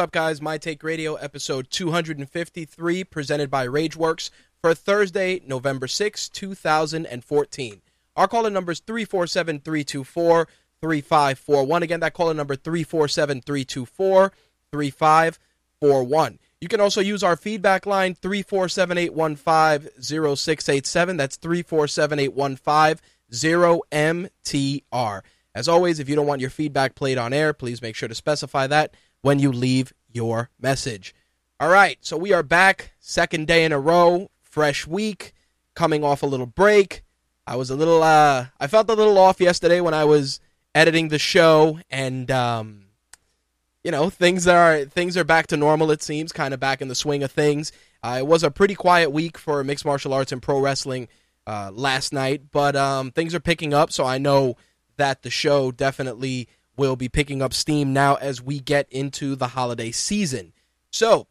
Up, guys? My Take Radio, episode 253, presented by Rageworks for Thursday, November 6, 2014. Our caller number is 347 324 3541. Again, that caller number 347 324 3541. You can also use our feedback line 347 815 0687. That's 347 815 0MTR. As always, if you don't want your feedback played on air, please make sure to specify that when you leave your message. All right, so we are back, second day in a row, fresh week, coming off a little break. I was a little, uh, I felt a little off yesterday when I was editing the show, and um, you know, things are things are back to normal. It seems, kind of back in the swing of things. Uh, it was a pretty quiet week for mixed martial arts and pro wrestling uh, last night, but um, things are picking up. So I know that the show definitely will be picking up steam now as we get into the holiday season. So,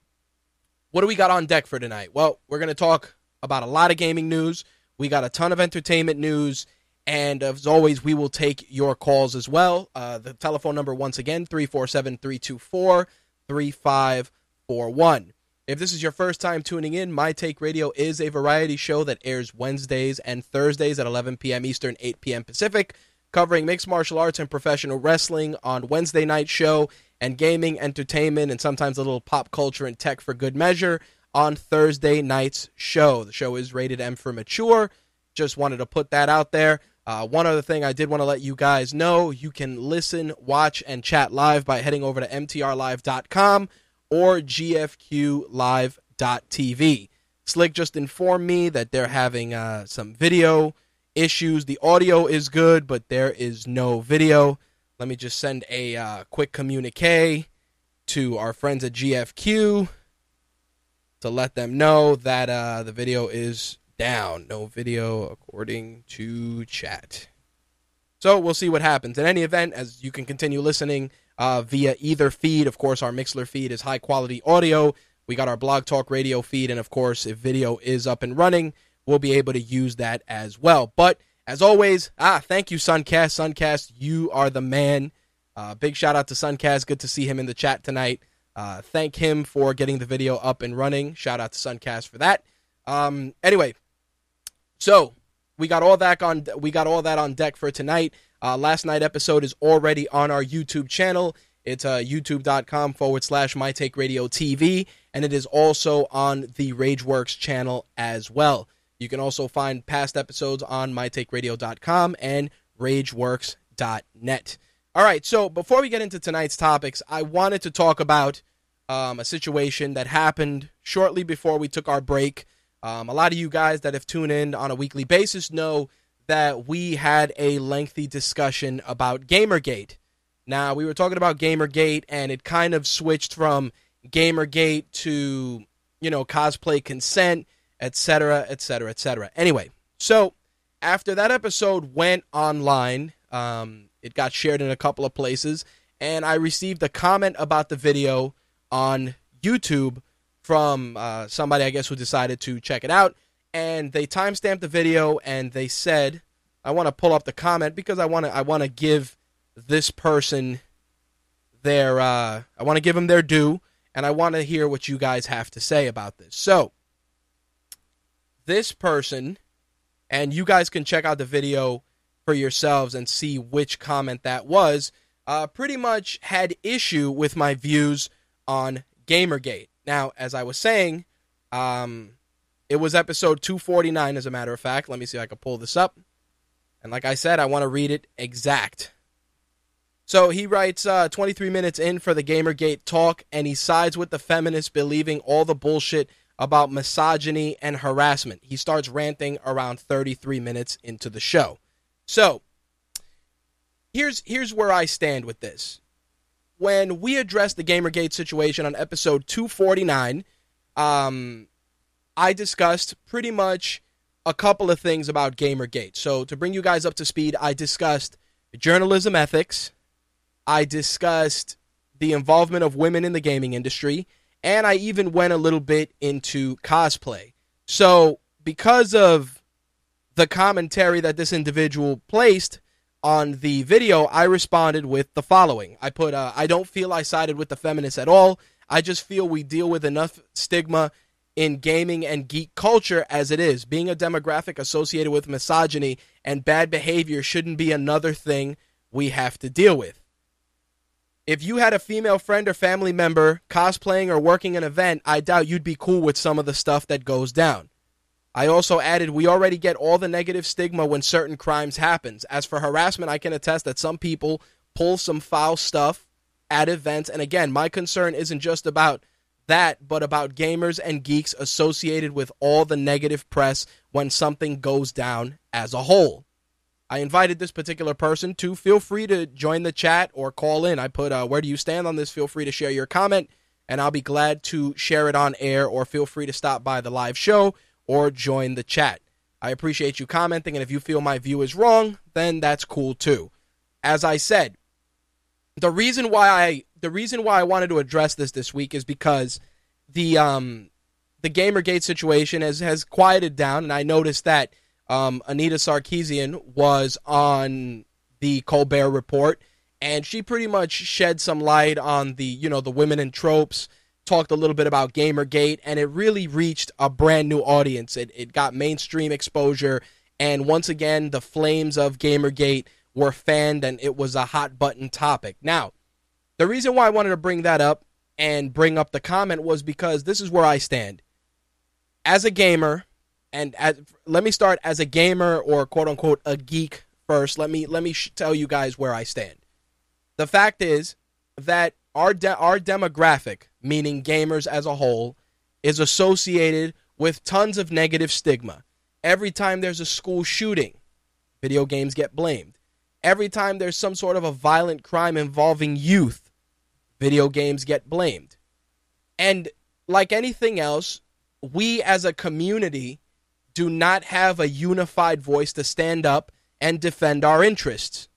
what do we got on deck for tonight? Well, we're going to talk about a lot of gaming news. We got a ton of entertainment news. And as always, we will take your calls as well. Uh, the telephone number, once again, 347 324 3541. If this is your first time tuning in, My Take Radio is a variety show that airs Wednesdays and Thursdays at 11 p.m. Eastern, 8 p.m. Pacific covering mixed martial arts and professional wrestling on Wednesday night show and gaming, entertainment, and sometimes a little pop culture and tech for good measure on Thursday night's show. The show is rated M for mature. Just wanted to put that out there. Uh, one other thing I did want to let you guys know you can listen, watch, and chat live by heading over to MTRLive.com or GFQLive.tv. Slick just informed me that they're having uh, some video issues. The audio is good, but there is no video. Let me just send a uh, quick communique to our friends at GFQ to let them know that uh, the video is down. No video according to chat. So we'll see what happens. In any event, as you can continue listening uh, via either feed, of course, our Mixlr feed is high quality audio. We got our Blog Talk Radio feed, and of course, if video is up and running, we'll be able to use that as well. But as always, ah, thank you, Suncast. Suncast, you are the man. Uh, big shout out to Suncast. Good to see him in the chat tonight. Uh, thank him for getting the video up and running. Shout out to Suncast for that. Um, anyway, so we got all that on we got all that on deck for tonight. Uh, last night episode is already on our YouTube channel. It's uh, youtube.com forward slash my take radio TV, and it is also on the Rageworks channel as well. You can also find past episodes on mytakeradio.com and rageworks.net. All right, so before we get into tonight's topics, I wanted to talk about um, a situation that happened shortly before we took our break. Um, a lot of you guys that have tuned in on a weekly basis know that we had a lengthy discussion about Gamergate. Now, we were talking about Gamergate, and it kind of switched from Gamergate to, you know, cosplay consent etc., etc., etc. Anyway, so after that episode went online, um, it got shared in a couple of places, and I received a comment about the video on YouTube from uh, somebody, I guess, who decided to check it out. and they timestamped the video and they said, I want to pull up the comment because I want to I want to give this person their uh, I want to give them their due and I want to hear what you guys have to say about this. So, this person and you guys can check out the video for yourselves and see which comment that was. Uh, pretty much had issue with my views on Gamergate. Now, as I was saying, um, it was episode 249, as a matter of fact. Let me see if I can pull this up. And like I said, I want to read it exact. So he writes uh, 23 minutes in for the Gamergate talk, and he sides with the feminists believing all the bullshit about misogyny and harassment. He starts ranting around 33 minutes into the show. So, here's here's where I stand with this. When we addressed the Gamergate situation on episode 249, um, I discussed pretty much a couple of things about Gamergate. So, to bring you guys up to speed, I discussed journalism ethics, I discussed the involvement of women in the gaming industry, and I even went a little bit into cosplay. So, because of the commentary that this individual placed on the video, I responded with the following. I put, uh, I don't feel I sided with the feminists at all. I just feel we deal with enough stigma in gaming and geek culture as it is. Being a demographic associated with misogyny and bad behavior shouldn't be another thing we have to deal with. If you had a female friend or family member cosplaying or working an event, I doubt you'd be cool with some of the stuff that goes down. I also added, we already get all the negative stigma when certain crimes happens. As for harassment, I can attest that some people pull some foul stuff at events. And again, my concern isn't just about that, but about gamers and geeks associated with all the negative press when something goes down as a whole. I invited this particular person to feel free to join the chat or call in. I put, uh, where do you stand on this? Feel free to share your comment, and I'll be glad to share it on air, or feel free to stop by the live show or join the chat. I appreciate you commenting, and if you feel my view is wrong, then that's cool too. As I said, the reason why I the reason why I wanted to address this this week is because the um the GamerGate situation has has quieted down, and I noticed that um, Anita Sarkeesian was on the Colbert Report, and she pretty much shed some light on the you know the women and tropes. Talked a little bit about GamerGate, and it really reached a brand new audience. It it got mainstream exposure, and once again, the flames of GamerGate were fanned, and it was a hot button topic. Now, the reason why I wanted to bring that up and bring up the comment was because this is where I stand. As a gamer, and as, let me start as a gamer or quote unquote a geek first. Let me let me sh- tell you guys where I stand. The fact is that our de- our demographic, meaning gamers as a whole, is associated with tons of negative stigma. Every time there's a school shooting, video games get blamed. Every time there's some sort of a violent crime involving youth, video games get blamed. And like anything else, we as a community do not have a unified voice to stand up and defend our interests.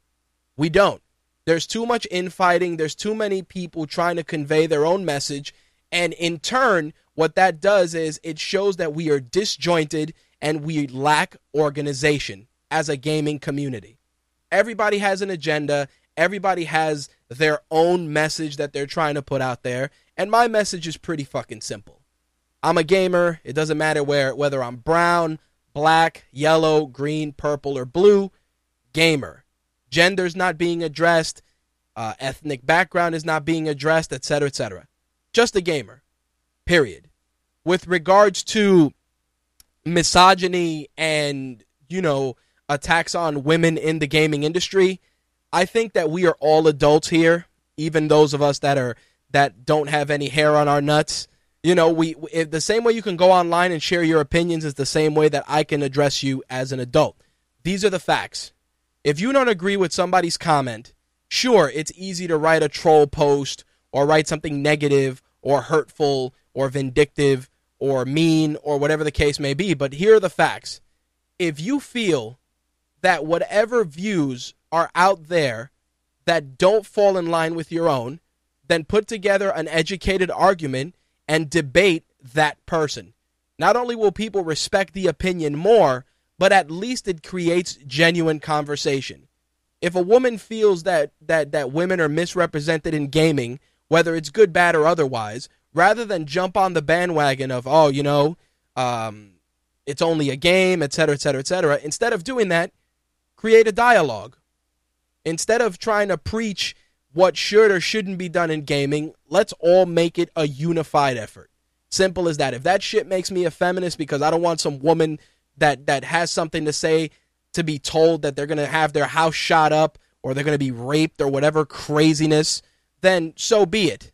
We don't. There's too much infighting, there's too many people trying to convey their own message, and in turn, what that does is it shows that we are disjointed and we lack organization as a gaming community. Everybody has an agenda, everybody has their own message that they're trying to put out there, and my message is pretty fucking simple. I'm a gamer. It doesn't matter where whether I'm brown, black, yellow, green, purple, or blue. Gamer. Gender's not being addressed. Uh, ethnic background is not being addressed, etc., etc. Just a gamer. Period. With regards to misogyny and you know attacks on women in the gaming industry, I think that we are all adults here, even those of us that are that don't have any hair on our nuts you know, we the same way you can go online and share your opinions is the same way that I can address you as an adult. These are the facts. If you don't agree with somebody's comment, sure, it's easy to write a troll post or write something negative or hurtful or vindictive or mean or whatever the case may be, but here are the facts. If you feel that whatever views are out there that don't fall in line with your own, then put together an educated argument and debate that person. not only will people respect the opinion more, but at least it creates genuine conversation. If a woman feels that that that women are misrepresented in gaming, whether it's good, bad, or otherwise, rather than jump on the bandwagon of oh, you know, um, it's only a game, etc., etc., etc. Instead of doing that, create a dialogue. Instead of trying to preach what should or shouldn't be done in gaming, let's all make it a unified effort. Simple as that. If that shit makes me a feminist because I don't want some woman that that has something to say to be told that they're going to have their house shot up or they're going to be raped or whatever craziness, then so be it.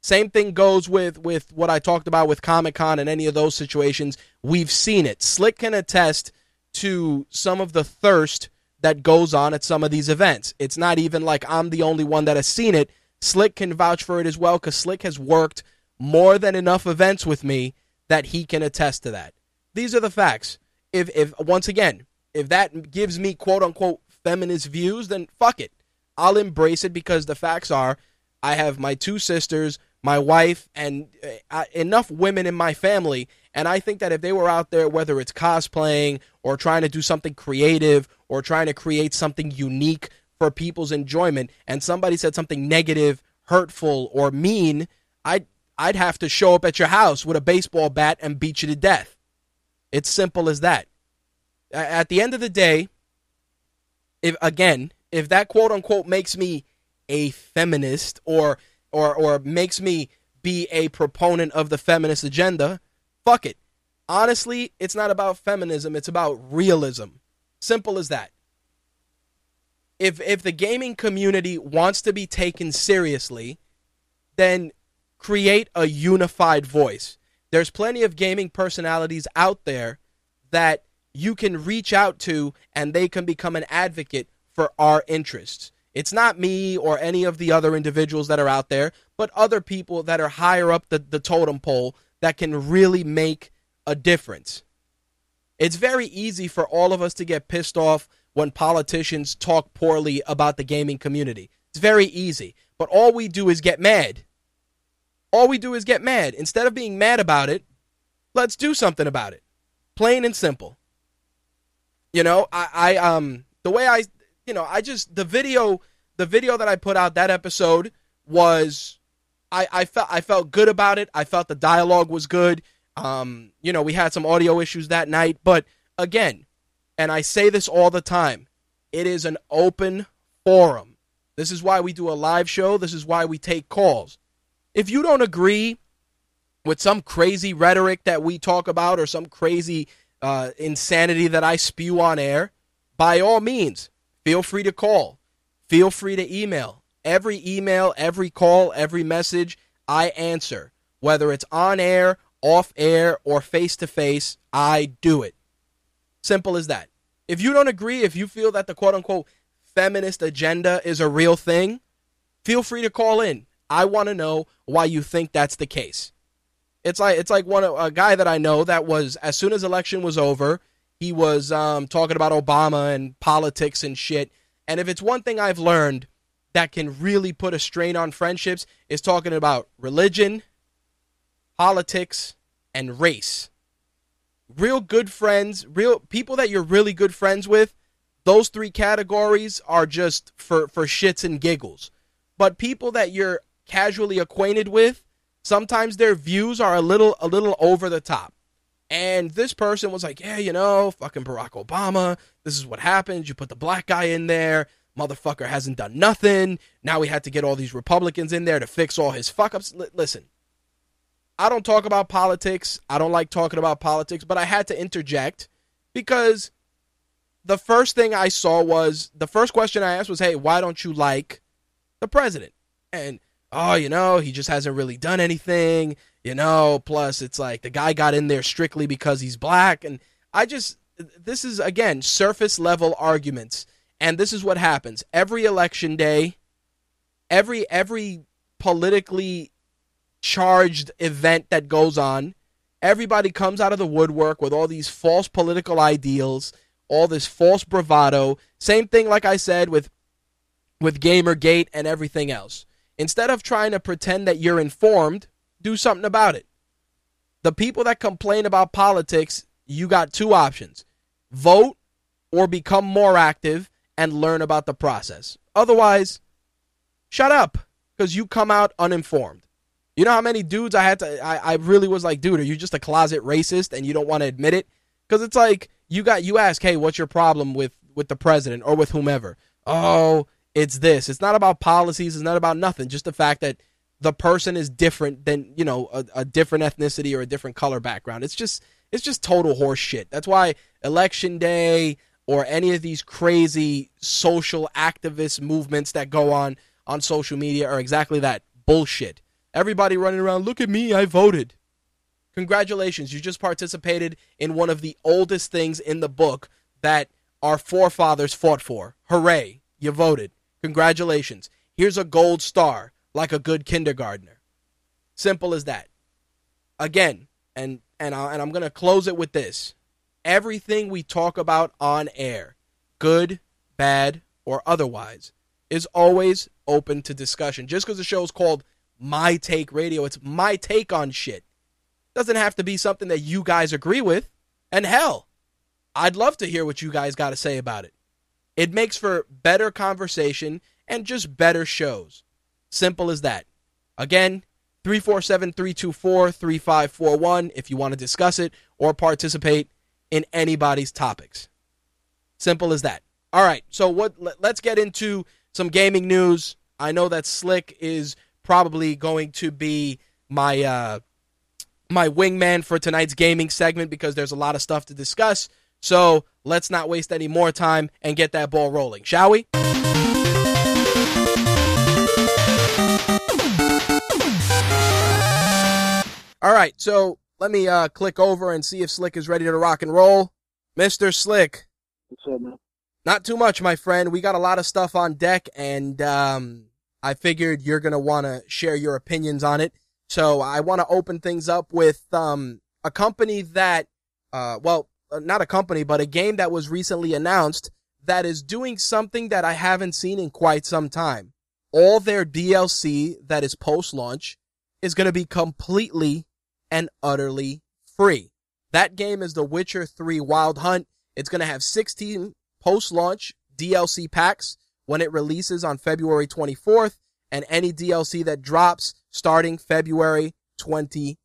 Same thing goes with with what I talked about with Comic Con and any of those situations. We've seen it. Slick can attest to some of the thirst that goes on at some of these events. It's not even like I'm the only one that has seen it. Slick can vouch for it as well because Slick has worked more than enough events with me that he can attest to that. These are the facts. If if once again, if that gives me quote unquote feminist views, then fuck it. I'll embrace it because the facts are I have my two sisters, my wife, and uh, enough women in my family. And I think that if they were out there, whether it's cosplaying or trying to do something creative or trying to create something unique for people's enjoyment, and somebody said something negative, hurtful, or mean, I'd I'd have to show up at your house with a baseball bat and beat you to death. It's simple as that. At the end of the day, if again, if that quote unquote makes me a feminist or or or makes me be a proponent of the feminist agenda, fuck it. Honestly, it's not about feminism, it's about realism. Simple as that. If if the gaming community wants to be taken seriously, then create a unified voice. There's plenty of gaming personalities out there that you can reach out to and they can become an advocate for our interests. It's not me or any of the other individuals that are out there, but other people that are higher up the, the totem pole that can really make a difference. It's very easy for all of us to get pissed off when politicians talk poorly about the gaming community. It's very easy. But all we do is get mad. All we do is get mad. Instead of being mad about it, let's do something about it. Plain and simple. You know, I, I um the way I you know, I just the video the video that I put out that episode was I, I felt I felt good about it. I felt the dialogue was good. Um, you know, we had some audio issues that night, but again, and I say this all the time, it is an open forum. This is why we do a live show. This is why we take calls. If you don't agree with some crazy rhetoric that we talk about or some crazy uh, insanity that I spew on air, by all means, Feel free to call. Feel free to email. Every email, every call, every message, I answer. Whether it's on air, off air, or face to face, I do it. Simple as that. If you don't agree, if you feel that the quote unquote feminist agenda is a real thing, feel free to call in. I want to know why you think that's the case. It's like it's like one a guy that I know that was as soon as election was over, he was um, talking about Obama and politics and shit. And if it's one thing I've learned that can really put a strain on friendships, is talking about religion, politics, and race. Real good friends, real people that you're really good friends with, those three categories are just for, for shits and giggles. But people that you're casually acquainted with, sometimes their views are a little a little over the top. And this person was like, yeah, you know, fucking Barack Obama. This is what happens. You put the black guy in there. Motherfucker hasn't done nothing. Now we had to get all these Republicans in there to fix all his fuck ups. L- listen, I don't talk about politics. I don't like talking about politics, but I had to interject because the first thing I saw was the first question I asked was, hey, why don't you like the president? And, oh, you know, he just hasn't really done anything you know, plus it's like the guy got in there strictly because he's black. And I just, this is, again, surface level arguments. And this is what happens every election day, every, every politically charged event that goes on, everybody comes out of the woodwork with all these false political ideals, all this false bravado. Same thing, like I said, with with Gamergate and everything else. Instead of trying to pretend that you're informed, do something about it. The people that complain about politics, you got two options vote or become more active and learn about the process. Otherwise, shut up because you come out uninformed. You know how many dudes I had to, I, I really was like, dude, are you just a closet racist and you don't want to admit it? Because it's like, you got, you ask, hey, what's your problem with, with the president or with whomever? Oh, it's this. It's not about policies. It's not about nothing. Just the fact that the person is different than, you know, a, a different ethnicity or a different color background. It's just, it's just total horse shit. That's why election day or any of these crazy social activist movements that go on on social media are exactly that bullshit. Everybody running around, look at me, I voted. Congratulations, you just participated in one of the oldest things in the book that our forefathers fought for. Hooray, you voted. Congratulations. Here's a gold star, like a good kindergartner. Simple as that. Again, and and, I, and I'm going to close it with this. Everything we talk about on air, good, bad, or otherwise, is always open to discussion. Just because the show is called My Take Radio, it's my take on shit. Doesn't have to be something that you guys agree with. And hell, I'd love to hear what you guys got to say about it. It makes for better conversation and just better shows. Simple as that. Again, 347 324 3541 if you want to discuss it or participate in anybody's topics. Simple as that. All right, so what let's get into some gaming news. I know that Slick is probably going to be my uh, my wingman for tonight's gaming segment because there's a lot of stuff to discuss. So let's not waste any more time and get that ball rolling, shall we? All right, so let me uh, click over and see if Slick is ready to rock and roll. Mr. Slick. What's up, man? Not too much, my friend. We got a lot of stuff on deck, and um, I figured you're going to want to share your opinions on it. So I want to open things up with um, a company that, uh, well, uh, not a company, but a game that was recently announced that is doing something that I haven't seen in quite some time. All their DLC that is post launch is going to be completely and utterly free. That game is The Witcher 3 Wild Hunt. It's going to have 16 post launch DLC packs when it releases on February 24th and any DLC that drops starting February 25th.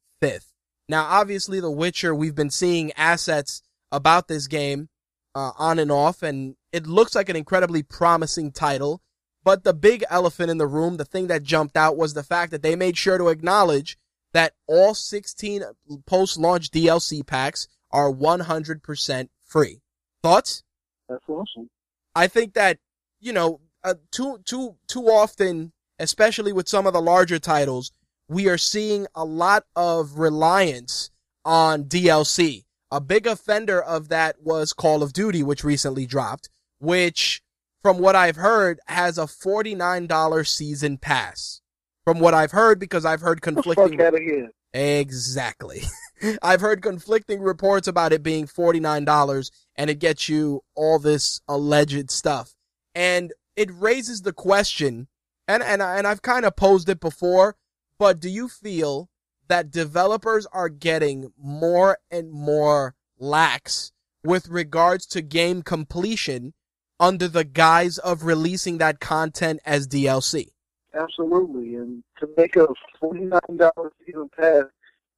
Now, obviously, The Witcher, we've been seeing assets about this game uh, on and off, and it looks like an incredibly promising title. But the big elephant in the room, the thing that jumped out was the fact that they made sure to acknowledge that all 16 post launch DLC packs are 100% free. Thoughts? That's awesome. I think that, you know, uh, too, too, too often, especially with some of the larger titles, we are seeing a lot of reliance on DLC. A big offender of that was Call of Duty, which recently dropped, which, from what I've heard, has a $49 season pass. From what I've heard, because I've heard conflicting. Fuck out of here. Exactly. I've heard conflicting reports about it being $49 and it gets you all this alleged stuff. And it raises the question, and, and, and I've kind of posed it before, but do you feel that developers are getting more and more lax with regards to game completion under the guise of releasing that content as DLC? Absolutely. And to make a $49 season pass,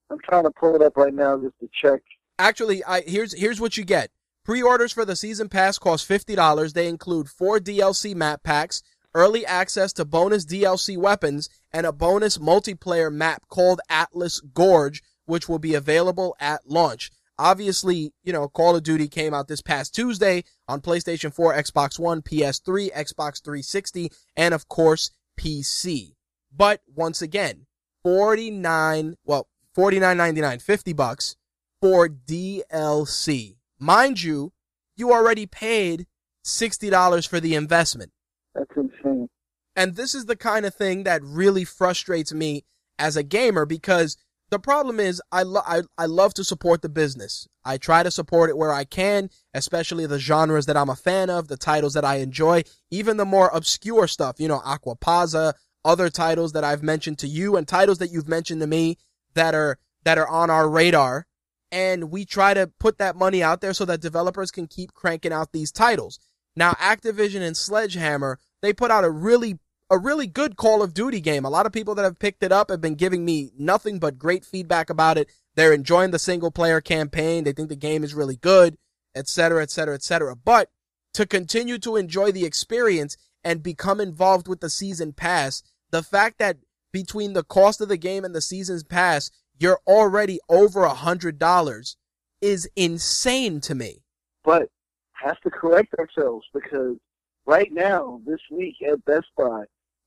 I'm trying to pull it up right now just to check. Actually, I here's here's what you get. Pre-orders for the season pass cost $50. They include 4 DLC map packs, early access to bonus DLC weapons, and a bonus multiplayer map called Atlas Gorge, which will be available at launch. Obviously, you know, Call of Duty came out this past Tuesday on PlayStation 4, Xbox One, PS3, Xbox 360, and of course, PC. But once again, 49, well, 49.99, 50 bucks for DLC. Mind you, you already paid $60 for the investment. That's insane. And this is the kind of thing that really frustrates me as a gamer because the problem is I, lo- I, I love to support the business. I try to support it where I can, especially the genres that I'm a fan of, the titles that I enjoy, even the more obscure stuff, you know, Aquapazza, other titles that I've mentioned to you and titles that you've mentioned to me that are that are on our radar and we try to put that money out there so that developers can keep cranking out these titles. Now, Activision and Sledgehammer, they put out a really a really good Call of Duty game. A lot of people that have picked it up have been giving me nothing but great feedback about it. They're enjoying the single player campaign. They think the game is really good, etc., etc., etc. But to continue to enjoy the experience and become involved with the season pass, the fact that between the cost of the game and the season's pass, you're already over a hundred dollars is insane to me. But have to correct ourselves because right now, this week at Best Buy,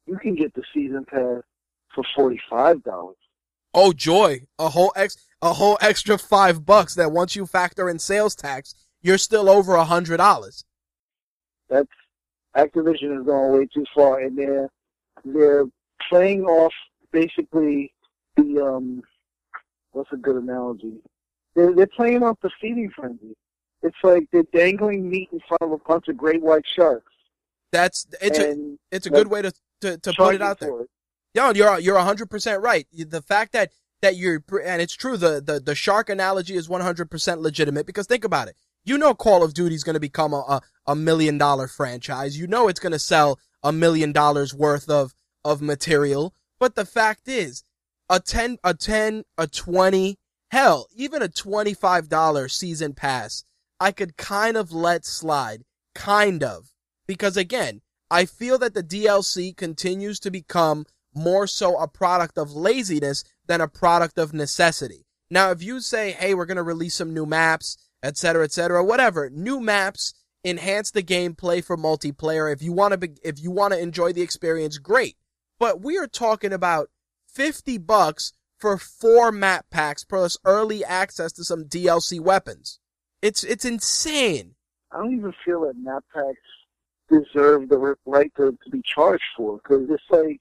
you can get the season pass for forty five dollars. Oh joy! A whole ex a whole extra five bucks that once you factor in sales tax, you're still over a hundred dollars. That's Activision is going way too far, and they're they're playing off basically the um what's a good analogy? They're they're playing off the feeding frenzy. It's like they're dangling meat in front of a bunch of great white sharks. That's it's a it's a good way to to, to put it out there. It. Yeah, you're you're hundred percent right. The fact that that you're and it's true the the the shark analogy is one hundred percent legitimate because think about it. You know Call of Duty is going to become a, a, a million dollar franchise. You know it's going to sell a million dollars worth of of material. But the fact is, a 10, a 10, a 20, hell, even a $25 season pass, I could kind of let slide. Kind of. Because again, I feel that the DLC continues to become more so a product of laziness than a product of necessity. Now, if you say, hey, we're going to release some new maps, etc., etc., whatever, new maps enhance the gameplay for multiplayer. If you want to, be, if you want to enjoy the experience, great. But we are talking about 50 bucks for four map packs plus early access to some DLC weapons. It's it's insane. I don't even feel that map packs deserve the right to, to be charged for because it's like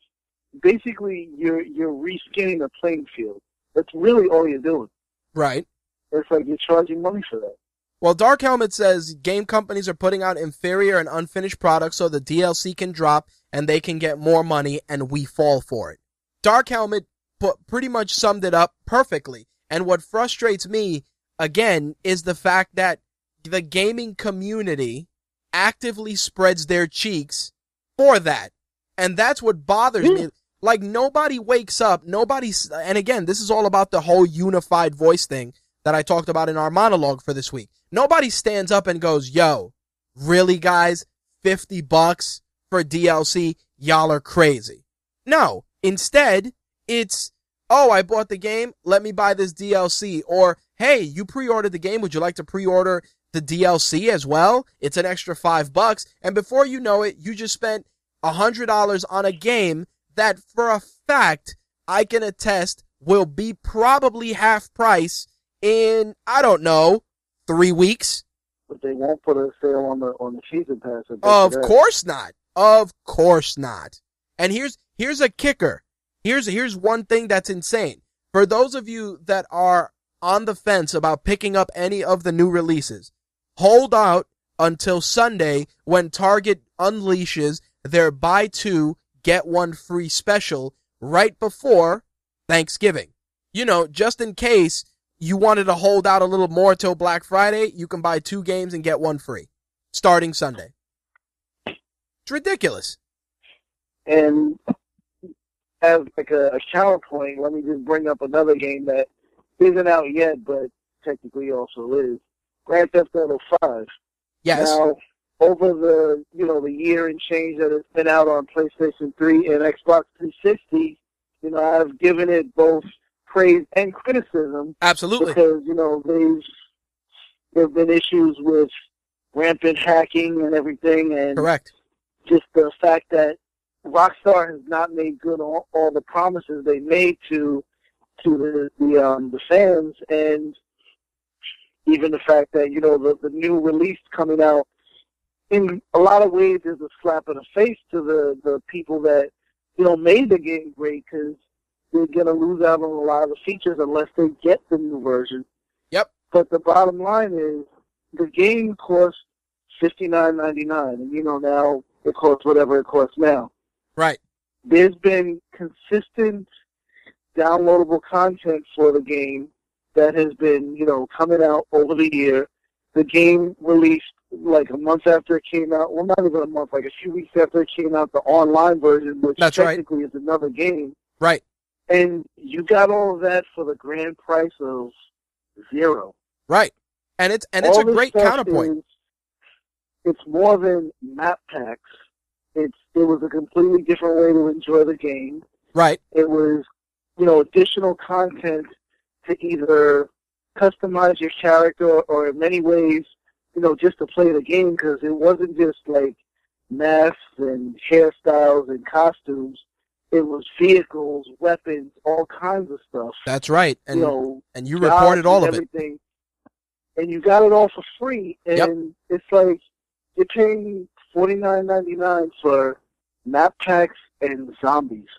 basically you're you're reskinning the playing field. That's really all you're doing. Right. It's like you're charging money for that. Well, Dark Helmet says game companies are putting out inferior and unfinished products so the DLC can drop and they can get more money and we fall for it. Dark Helmet put, pretty much summed it up perfectly. And what frustrates me, again, is the fact that the gaming community actively spreads their cheeks for that. And that's what bothers me. Mm. Like nobody wakes up, nobody, and again, this is all about the whole unified voice thing that I talked about in our monologue for this week. Nobody stands up and goes, yo, really guys, 50 bucks for DLC? Y'all are crazy. No, Instead, it's, oh, I bought the game. Let me buy this DLC. Or, hey, you pre-ordered the game. Would you like to pre-order the DLC as well? It's an extra five bucks. And before you know it, you just spent a hundred dollars on a game that for a fact I can attest will be probably half price in, I don't know, three weeks. But they won't put a sale on the on the season pass. Of course not. Of course not. And here's here's a kicker. Here's here's one thing that's insane. For those of you that are on the fence about picking up any of the new releases, hold out until Sunday when Target unleashes their buy two get one free special right before Thanksgiving. You know, just in case you wanted to hold out a little more till Black Friday, you can buy two games and get one free starting Sunday. It's ridiculous. And as like a, a counterpoint, let me just bring up another game that isn't out yet, but technically also is Grand Theft Auto Five. Yes. Now, over the you know the year and change that it's been out on PlayStation 3 and Xbox 360, you know I've given it both praise and criticism. Absolutely. Because you know there've been issues with rampant hacking and everything, and correct. Just the fact that Rockstar has not made good all, all the promises they made to to the the um the fans and even the fact that you know the the new release coming out in a lot of ways is a slap in the face to the the people that you know made the game great because they're gonna lose out on a lot of the features unless they get the new version. Yep. But the bottom line is the game costs fifty nine ninety nine, and you know now it costs whatever it costs now. Right. There's been consistent downloadable content for the game that has been, you know, coming out over the year. The game released like a month after it came out. Well, not even a month, like a few weeks after it came out, the online version, which That's right. technically is another game. Right. And you got all of that for the grand price of zero. Right. And it's and it's All a great counterpoint. is- it's more than map packs. It's it was a completely different way to enjoy the game. Right. It was, you know, additional content to either customize your character or in many ways, you know, just to play the game because it wasn't just like masks and hairstyles and costumes. It was vehicles, weapons, all kinds of stuff. That's right. And you know, and you reported all of it. everything. And you got it all for free. And Yep. it's like you're paying forty nine ninety nine for map packs and zombies.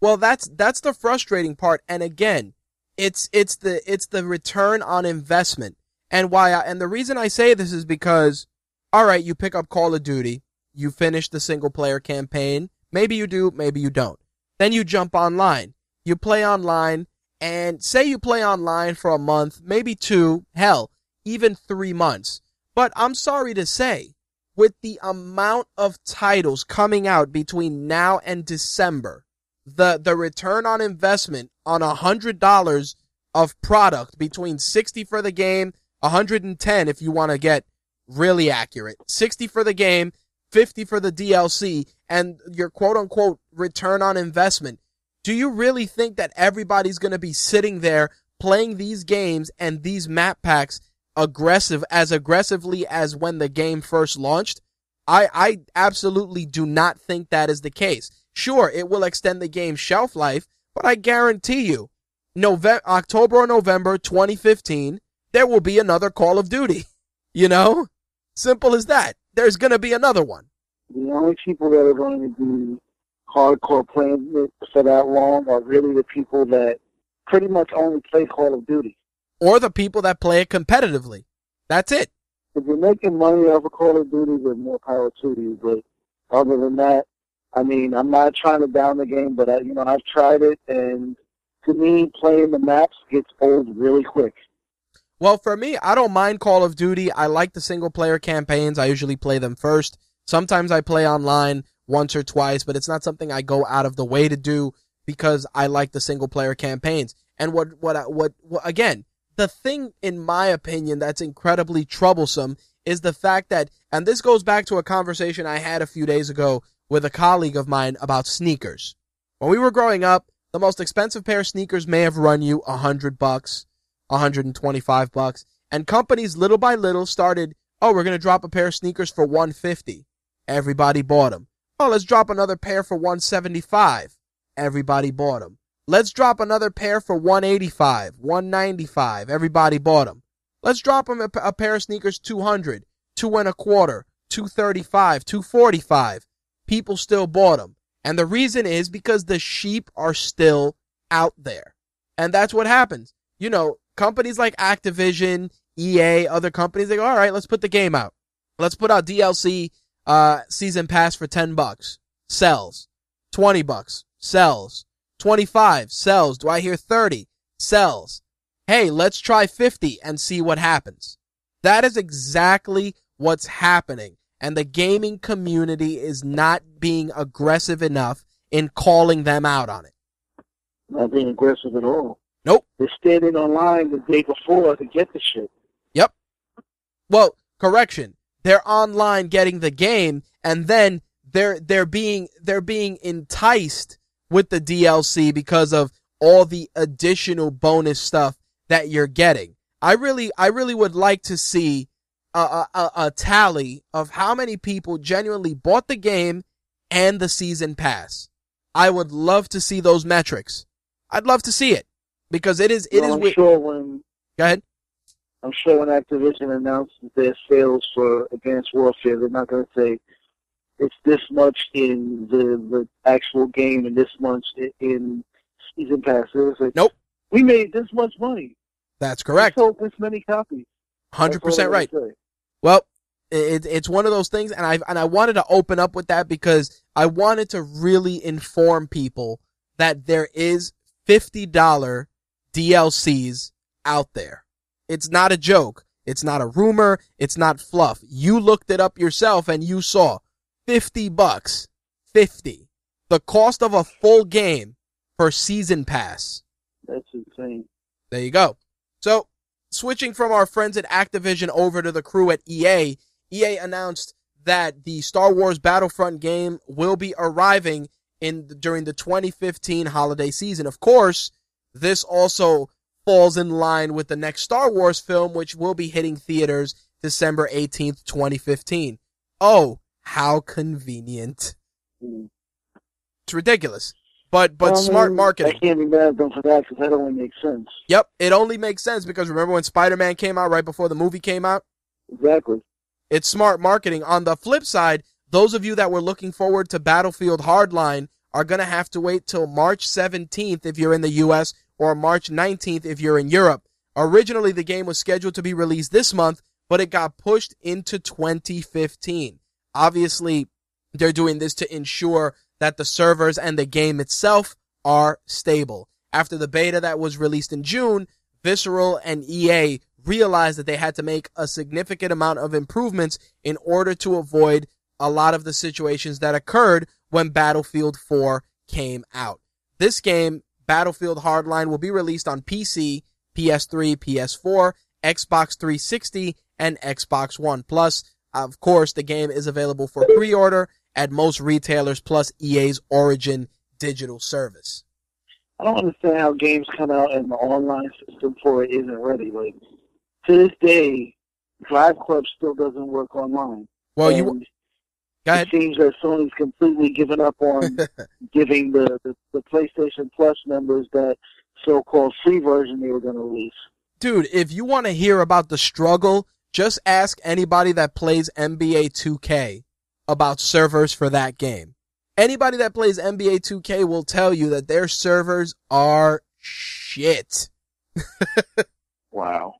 Well, that's that's the frustrating part. And again, it's it's the it's the return on investment. And why I, and the reason I say this is because all right, you pick up Call of Duty, you finish the single player campaign, maybe you do, maybe you don't. Then you jump online. You play online and say you play online for a month, maybe two, hell, even 3 months. But I'm sorry to say, with the amount of titles coming out between now and December, the the return on investment on a hundred dollars of product between sixty for the game, hundred and ten if you want to get really accurate, sixty for the game, fifty for the DLC, and your quote unquote return on investment. Do you really think that everybody's going to be sitting there playing these games and these map packs aggressive as aggressively as when the game first launched? I, I absolutely do not think that is the case. Sure, it will extend the game's shelf life, but I guarantee you, November, October or November 2015, there will be another Call of Duty. You know? Simple as that. There's gonna be another one. The only people that are going to be hardcore playing it for that long are really the people that pretty much only play Call of Duty. Or the people that play it competitively. That's it. If you're making money off of Call of Duty, then more power to you. But other than that, I mean, I'm not trying to down the game, but I, you know, I've tried it, and to me, playing the maps gets old really quick. Well, for me, I don't mind Call of Duty. I like the single player campaigns. I usually play them first. Sometimes I play online once or twice, but it's not something I go out of the way to do because I like the single player campaigns. And what, what, what, what, again, the thing in my opinion that's incredibly troublesome is the fact that, and this goes back to a conversation I had a few days ago with a colleague of mine about sneakers. When we were growing up, the most expensive pair of sneakers may have run you a hundred bucks. a 125 bucks. And companies little by little started, oh, we're going to drop a pair of sneakers for 150. Everybody bought them. Oh, let's drop another pair for 175. Everybody bought them. Let's drop another pair for 185, 195. Everybody bought them. Let's drop them a, pair of sneakers 200, two and a quarter, 235, 245. People still bought them. And the reason is because the sheep are still out there. And that's what happens. You know, companies like Activision, EA, other companies, they go, all right, let's put the game out. Let's put out DLC, uh, season pass for 10 bucks. Sells. 20 bucks. Sells. 25. Sells. Do I hear 30? Sells. Hey, let's try 50 and see what happens. That is exactly what's happening. And the gaming community is not being aggressive enough in calling them out on it. Not being aggressive at all. Nope. They're standing online the day before to get the shit. Yep. Well, correction. They're online getting the game and then they're they're being they're being enticed with the DLC because of all the additional bonus stuff that you're getting. I really I really would like to see a, a, a, tally of how many people genuinely bought the game and the season pass. I would love to see those metrics. I'd love to see it because it is it Well, is I'm sure when Go ahead. I'm sure when Activision announces their sales for Advanced Warfare, they're not going to say it's this much in the the actual game and this much in season passes. It's like, Nope. We made this much money. That's correct. We sold this many copies. Hundred percent right. Well, it, it's one of those things, and I and I wanted to open up with that because I wanted to really inform people that there is $50 DLCs out there. It's not a joke. It's not a rumor. It's not fluff. You looked it up yourself and you saw 50 bucks. 50. The cost of a full game for season pass. That's insane. There you go. So, switching from our friends at Activision over to the crew at EA, EA announced that the Star Wars Battlefront game will be arriving in during the 2015 holiday season. Of course, this also falls in line with the next Star Wars film, which will be hitting theaters December 18th, 2015. Oh, how convenient. Mm. It's ridiculous. But but Well, smart marketing. I can't be mad at them for that because that only makes sense. Yep, it only makes sense because remember when Spider-Man came out right before the movie came out? Exactly. It's smart marketing. On the flip side, those of you that were looking forward to Battlefield Hardline are going to have to wait till March 17th if you're in the US or March 19th if you're in Europe. Originally, the game was scheduled to be released this month, but it got pushed into 2015. Obviously, they're doing this to ensure that the servers and the game itself are stable. After the beta that was released in June, Visceral and EA realized that they had to make a significant amount of improvements in order to avoid a lot of the situations that occurred when Battlefield 4 came out. This game, Battlefield Hardline, will be released on PC, PS3, PS4, Xbox 360, and Xbox One. Plus, of course, the game is available for pre-order at most retailers plus EA's Origin digital service. I don't understand how games come out and the online system for it isn't ready. Like to this day, Drive Club still doesn't work online. Well, you And go ahead. It seems that Sony's completely given up on giving the, the, the PlayStation Plus members that so-called free version they were going to release. Dude, if you want to hear about the struggle, just ask anybody that plays NBA 2K about servers for that game. Anybody that plays NBA 2K will tell you that their servers are shit. Wow.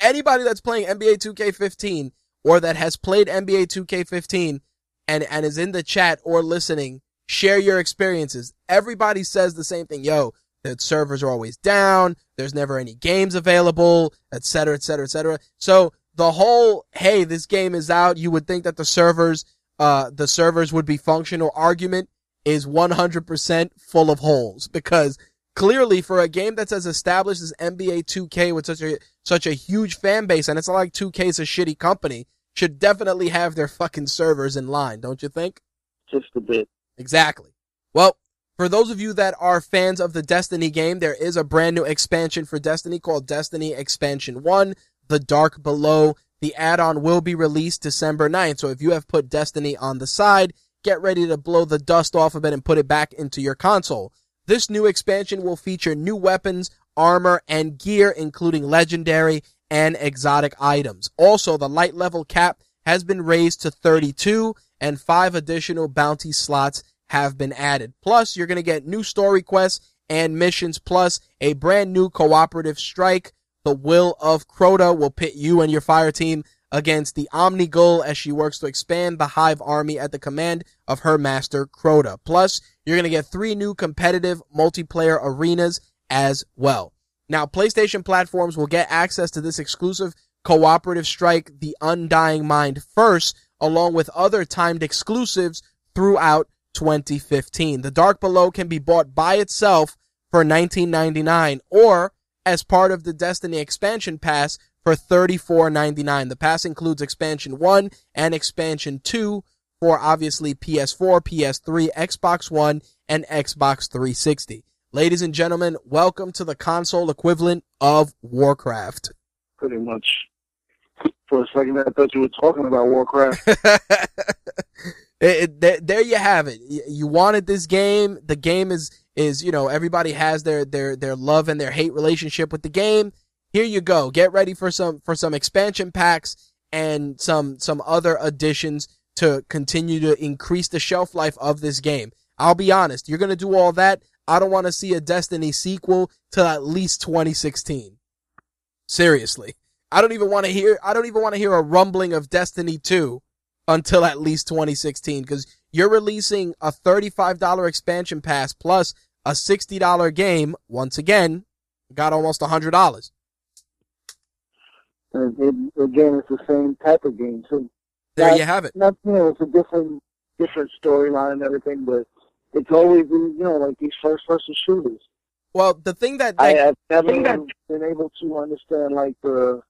Anybody that's playing NBA 2K15 or that has played NBA 2K15 and, and is in the chat or listening, share your experiences. Everybody says the same thing. Yo, the servers are always down. There's never any games available, et cetera, et cetera, et cetera. So the whole, hey, this game is out. You would think that the servers, uh, the servers would be functional argument is 100% full of holes because clearly for a game that's as established as NBA 2K with such a such a huge fan base, and it's not like 2K is a shitty company, should definitely have their fucking servers in line, don't you think? Just a bit. Exactly. Well, for those of you that are fans of the Destiny game, there is a brand new expansion for Destiny called Destiny Expansion 1, The Dark Below. The add-on will be released December 9th, so if you have put Destiny on the side, get ready to blow the dust off of it and put it back into your console. This new expansion will feature new weapons, armor, and gear, including legendary and exotic items. Also, the light level cap has been raised to 32 and five additional bounty slots have been added. Plus, you're going to get new story quests and missions, plus a brand new cooperative strike. The Will of Crota will pit you and your fire team against the Omnigul as she works to expand the Hive army at the command of her master Crota. Plus, you're going to get three new competitive multiplayer arenas as well. Now, PlayStation platforms will get access to this exclusive cooperative strike, The Undying Mind, first, along with other timed exclusives throughout 2015. The Dark Below can be bought by itself for $19.99 or as part of the Destiny expansion pass for $34.99. The pass includes expansion 1 and expansion 2 for obviously PS4, PS3, Xbox One, and Xbox 360. Ladies and gentlemen, welcome to the console equivalent of Warcraft. Pretty much. For a second, I thought you were talking about Warcraft. It- it- there, you have it. You wanted this game. The game is is you know everybody has their their their love and their hate relationship with the game. Here you go. Get ready for some for some expansion packs and some some other additions to continue to increase the shelf life of this game. I'll be honest. You're gonna do all that. I don't want to see a Destiny sequel till at least 2016. Seriously. I don't even want to hear I don't even want to hear a rumbling of Destiny 2 until at least 2016 because you're releasing a $35 expansion pass plus a $60 game, once again, got almost $100. And it, again, it's the same type of game. So There Not- you have it. not you know, it's a different different storyline and everything, but it's always been, you know like these first person shooters. Well, the thing that, I have never think that- been able to understand like the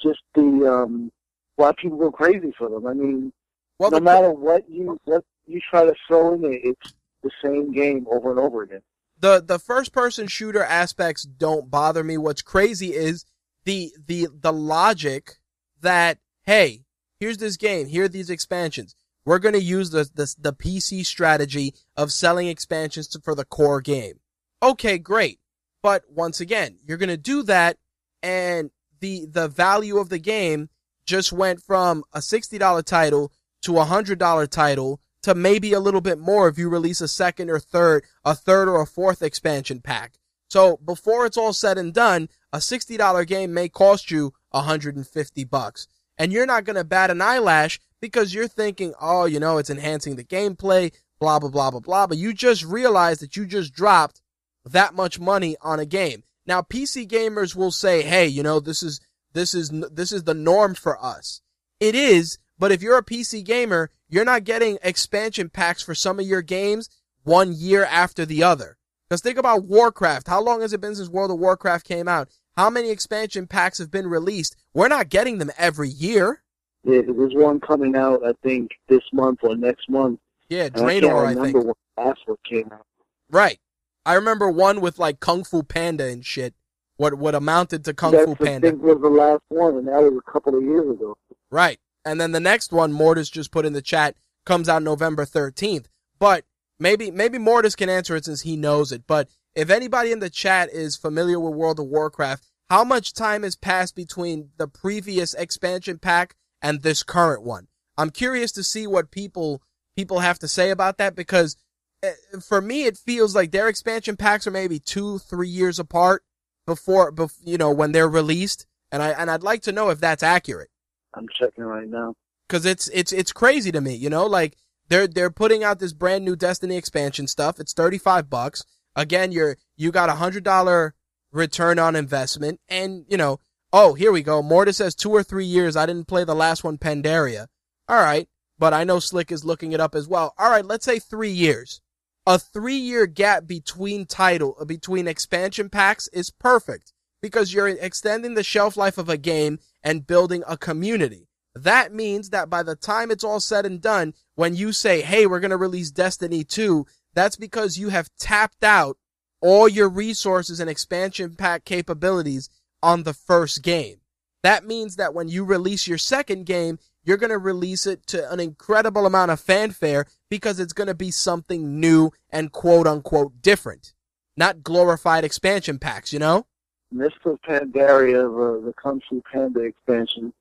just the um why people go crazy for them. I mean, well, no matter what you what you try to throw in it, it's the same game over and over again. the the first person shooter aspects don't bother me. What's crazy is the the the logic that hey, here's this game, here are these expansions. We're going to use the, the the PC strategy of selling expansions to, for the core game. Okay, great. But once again, you're going to do that and the the value of the game just went from a $60 title to a $100 title to maybe a little bit more if you release a second or third, a third or a fourth expansion pack. So before it's all said and done, a $60 game may cost you a 150 bucks. And you're not going to bat an eyelash because you're thinking, oh, you know, it's enhancing the gameplay, blah, blah, blah, blah, blah. But you just realize that you just dropped that much money on a game. Now, PC gamers will say, hey, you know, this is, this is, this is the norm for us. It is, but if you're a PC gamer, you're not getting expansion packs for some of your games one year after the other. Because think about Warcraft. How long has it been since World of Warcraft came out? How many expansion packs have been released? We're not getting them every year. Yeah, there's one coming out, I think, this month or next month. Yeah, I Draenor, I remember think. last one came out. Right. I remember one with like Kung Fu Panda and shit. What what amounted to Kung That's, Fu Panda? I think was the last one, and that was a couple of years ago. Right. And then the next one, Mortis just put in the chat, comes out November 13th. But maybe, maybe Mortis can answer it since he knows it. But if anybody in the chat is familiar with World of Warcraft, how much time has passed between the previous expansion pack and this current one? I'm curious to see what people, people have to say about that because eh, for me, it feels like their expansion packs are maybe two, three years apart before, bef- you know, when they're released. And I, and I'd like to know if that's accurate I'm checking right now. because it's it's it's crazy to me. You know, like they're they're putting out this brand new Destiny expansion stuff. It's thirty five bucks. Again, you're you got a hundred dollar return on investment, and you know, oh here we go. Mortis says two or three years. I didn't play the last one, Pandaria. All right, but I know Slick is looking it up as well. All right, let's say three years. A three year gap between title uh, between expansion packs is perfect because you're extending the shelf life of a game and building a community. That means that by the time it's all said and done, when you say, hey, we're going to release Destiny 2, that's because you have tapped out all your resources and expansion pack capabilities on the first game. That means that when you release your second game, you're going to release it to an incredible amount of fanfare because it's going to be something new and quote unquote different. Not glorified expansion packs, you know? Of Pandaria, the, the Kung Fu Panda expansion,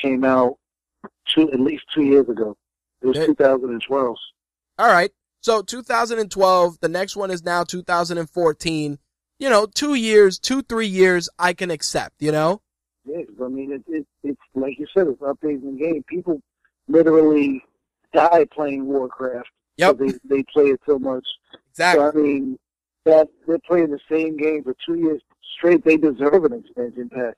came out two at least two years ago. It was Yeah. 2012. All right. So 2012, the next one is now 2014. You know, two years, two, three years, I can accept, you know? Yeah, I mean, it, it, it's like you said, it's updating the game. People literally die playing Warcraft. Yep. They they play it so much. Exactly. So I mean, that they're playing the same game for two years straight. They deserve an expansion pack.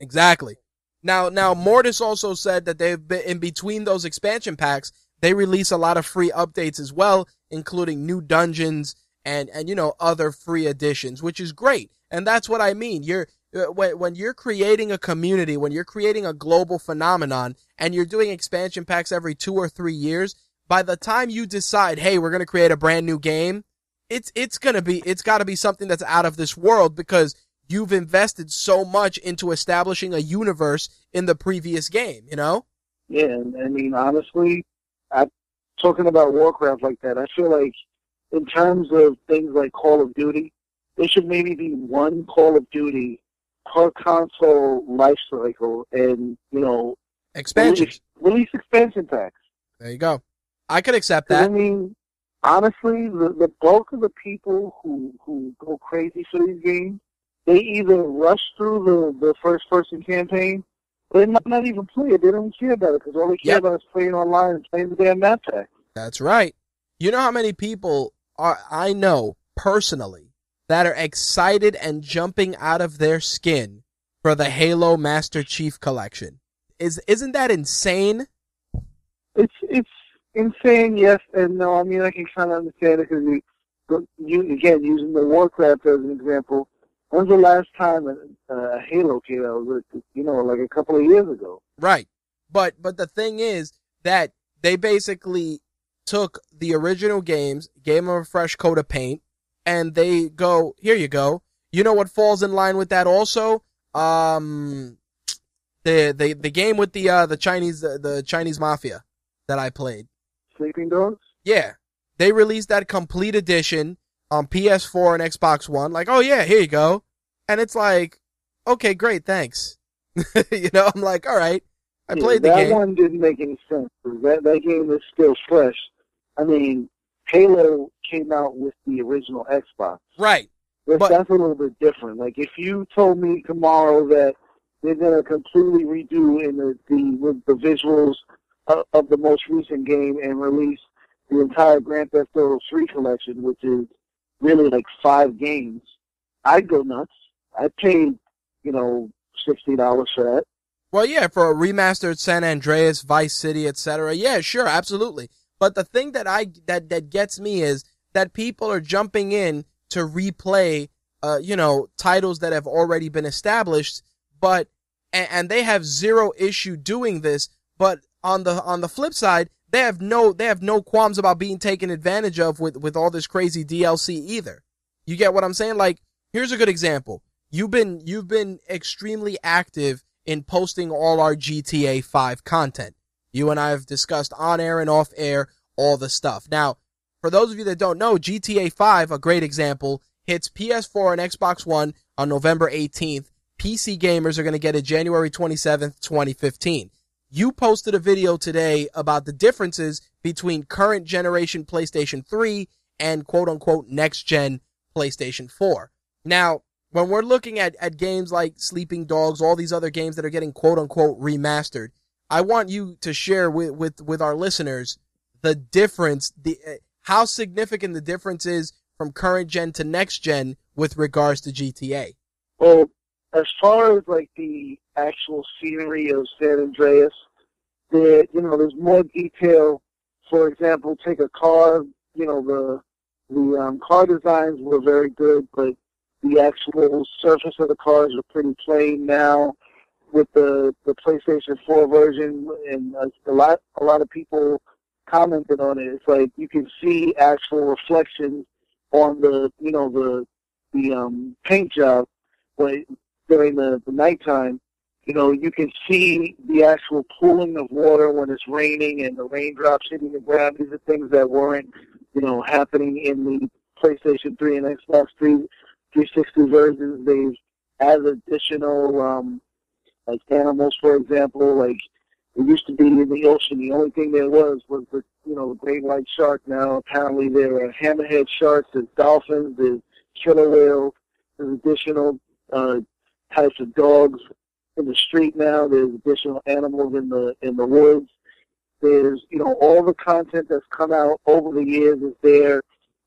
Exactly. Now, now Mortis also said that they've been in between those expansion packs, they release a lot of free updates as well, including new dungeons and, and, you know, other free additions, which is great. And that's what I mean. You're, uh, when, you're creating a community, when you're creating a global phenomenon and you're doing expansion packs every two or three years, by the time you decide, hey, we're to create a brand new game, it's, it's to be, it's got to be something that's out of this world because you've invested so much into establishing a universe in the previous game, you know? Yeah, I mean, honestly, I talking about Warcraft like that. I feel like, in terms of things like Call of Duty, there should maybe be one Call of Duty per console life cycle, and you know, Expansions. release, release expansion packs. There you go. I could accept that. I mean, honestly, the, the bulk of the people who who go crazy for these games, they either rush through the the first person campaign, or they might not even play it. They don't care about it because all they care Yep. about is playing online and playing the damn map pack. That's right. You know how many people are, I know personally that are excited and jumping out of their skin for the Halo Master Chief collection. Is isn't that insane? It's it's insane, yes and no. I mean, I can kind of understand it because we, you again using the Warcraft as an example. When's the last time a, a Halo came out? You know, like a couple of years ago. Right, but but the thing is that they basically took the original games, gave them a fresh coat of paint, and they go, here you go. You know what falls in line with that also? Um, the the the game with the uh the Chinese the, the Chinese mafia that I played. Sleeping Dogs. Yeah, they released that complete edition on PS4 and Xbox One. Like, oh yeah, here you go. And it's like, okay, great, thanks. you know, I'm like, all right. I yeah, played the that game. That one didn't make any sense. That that game is still fresh. I mean, Halo came out with the original Xbox. Right. But, But- that's a little bit different. Like if you told me tomorrow that they're gonna completely redo in the the, with the visuals of, of the most recent game and release the entire Grand Theft Auto 3 collection, which is really like five games, I'd go nuts. I'd pay, you know, sixty dollars for that. Well, yeah, for a remastered San Andreas, Vice City, etc. Yeah, sure, absolutely. But the thing that I that that gets me is that people are jumping in to replay, uh, you know, titles that have already been established, but and, and they have zero issue doing this. But on the on the flip side, they have no they have no qualms about being taken advantage of with with all this crazy DLC either. You get what I'm saying? Like, here's a good example. You've been you've been extremely active in posting all our GTA 5 content. You and I have discussed on air and off air all the stuff. Now, for those of you that don't know, GTA 5, a great example, hits PS4 and Xbox One on November 18th. PC gamers are going to get it January 27th, 2015. You posted a video today about the differences between current generation PlayStation 3 and quote unquote next gen PlayStation 4. Now, when we're looking at, at games like Sleeping Dogs, all these other games that are getting quote unquote remastered, I want you to share with, with, with our listeners the difference, the, uh, how significant the difference is from current gen to next gen with regards to GTA. Well, as far as like the actual scenery of San Andreas, there you know there's more detail. For example, take a car. You know the the um, car designs were very good, but the actual surface of the cars are pretty plain now. With the the PlayStation 4 version, and a, lot a lot of people commented on it. It's like you can see actual reflections on the you know the the um, paint job, but during the, the nighttime, you know, you can see the actual pooling of water when it's raining and the raindrops hitting the ground. These are things that weren't, you know, happening in the PlayStation 3 and Xbox 3 360 versions. They've added additional, um, like animals, for example, like it used to be in the ocean. The only thing there was was the, you know, the great white shark. Now apparently there are hammerhead sharks, there's dolphins, there's killer whales, there's additional uh, types of dogs in the street now. There's additional animals in the in the woods. There's you know all the content that's come out over the years is there.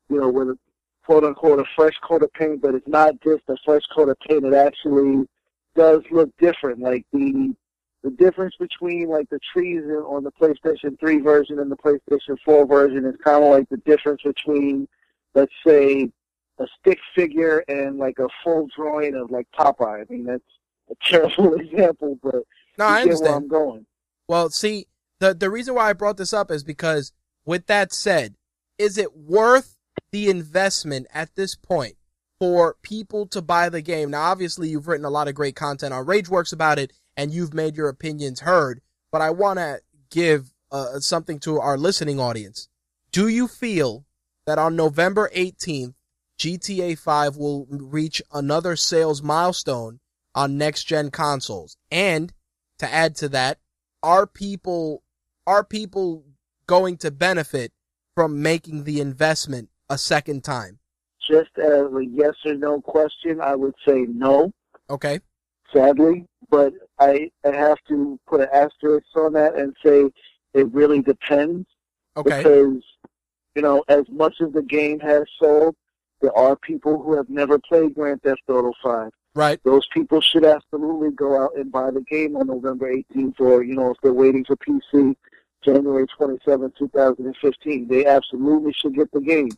You know with a quote unquote a fresh coat of paint, but it's not just a fresh coat of paint. It actually does look different. Like the the difference between like the trees on the PlayStation 3 version and the PlayStation 4 version is kind of like the difference between let's say a stick figure and like a full drawing of like Popeye. I mean, that's a terrible example, but No, I get where understand. I'm going. Well, see, the the reason why I brought this up is because with that said, is it worth the investment at this point for people to buy the game? Now, obviously, you've written a lot of great content on RageWorks about it, and you've made your opinions heard. But I want to give uh, something to our listening audience. Do you feel that on November 18th, GTA 5 will reach another sales milestone on next gen consoles? And to add to that, are people are people going to benefit from making the investment a second time? Just as a yes or no question, I would say no, Okay. sadly, but I, I have to put an asterisk on that and say it really depends Okay. because, you know, as much as the game has sold, There are people who have never played Grand Theft Auto 5. Right. Those people should absolutely go out and buy the game on November 18th, or you know, if they're waiting for PC, January 27, 2015. They absolutely should get the game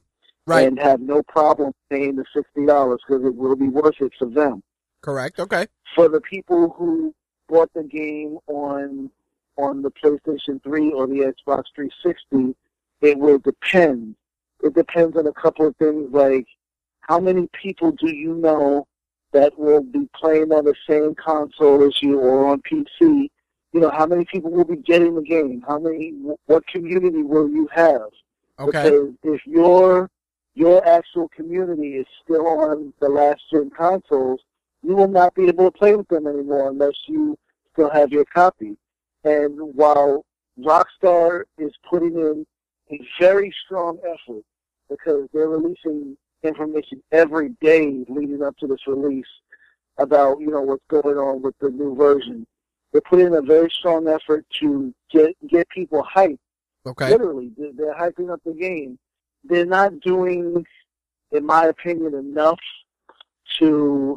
Right. and have no problem paying the sixty dollars because it will be worth it for them. Correct. Okay. For the people who bought the game on on the PlayStation 3 or the Xbox 360, it will depend. It depends on a couple of things like how many people do you know that will be playing on the same console as you or on PC? You know, how many people will be getting the game? How many? What community will you have? Okay. Because if your your actual community is still on the last gen consoles, you will not be able to play with them anymore unless you still have your copy. And while Rockstar is putting in a very strong effort because they're releasing information every day leading up to this release about, you know, what's going on with the new version. They're putting in a very strong effort to get get people hyped Okay. Literally, they're, hyping up the game. They're not doing, in my opinion, enough to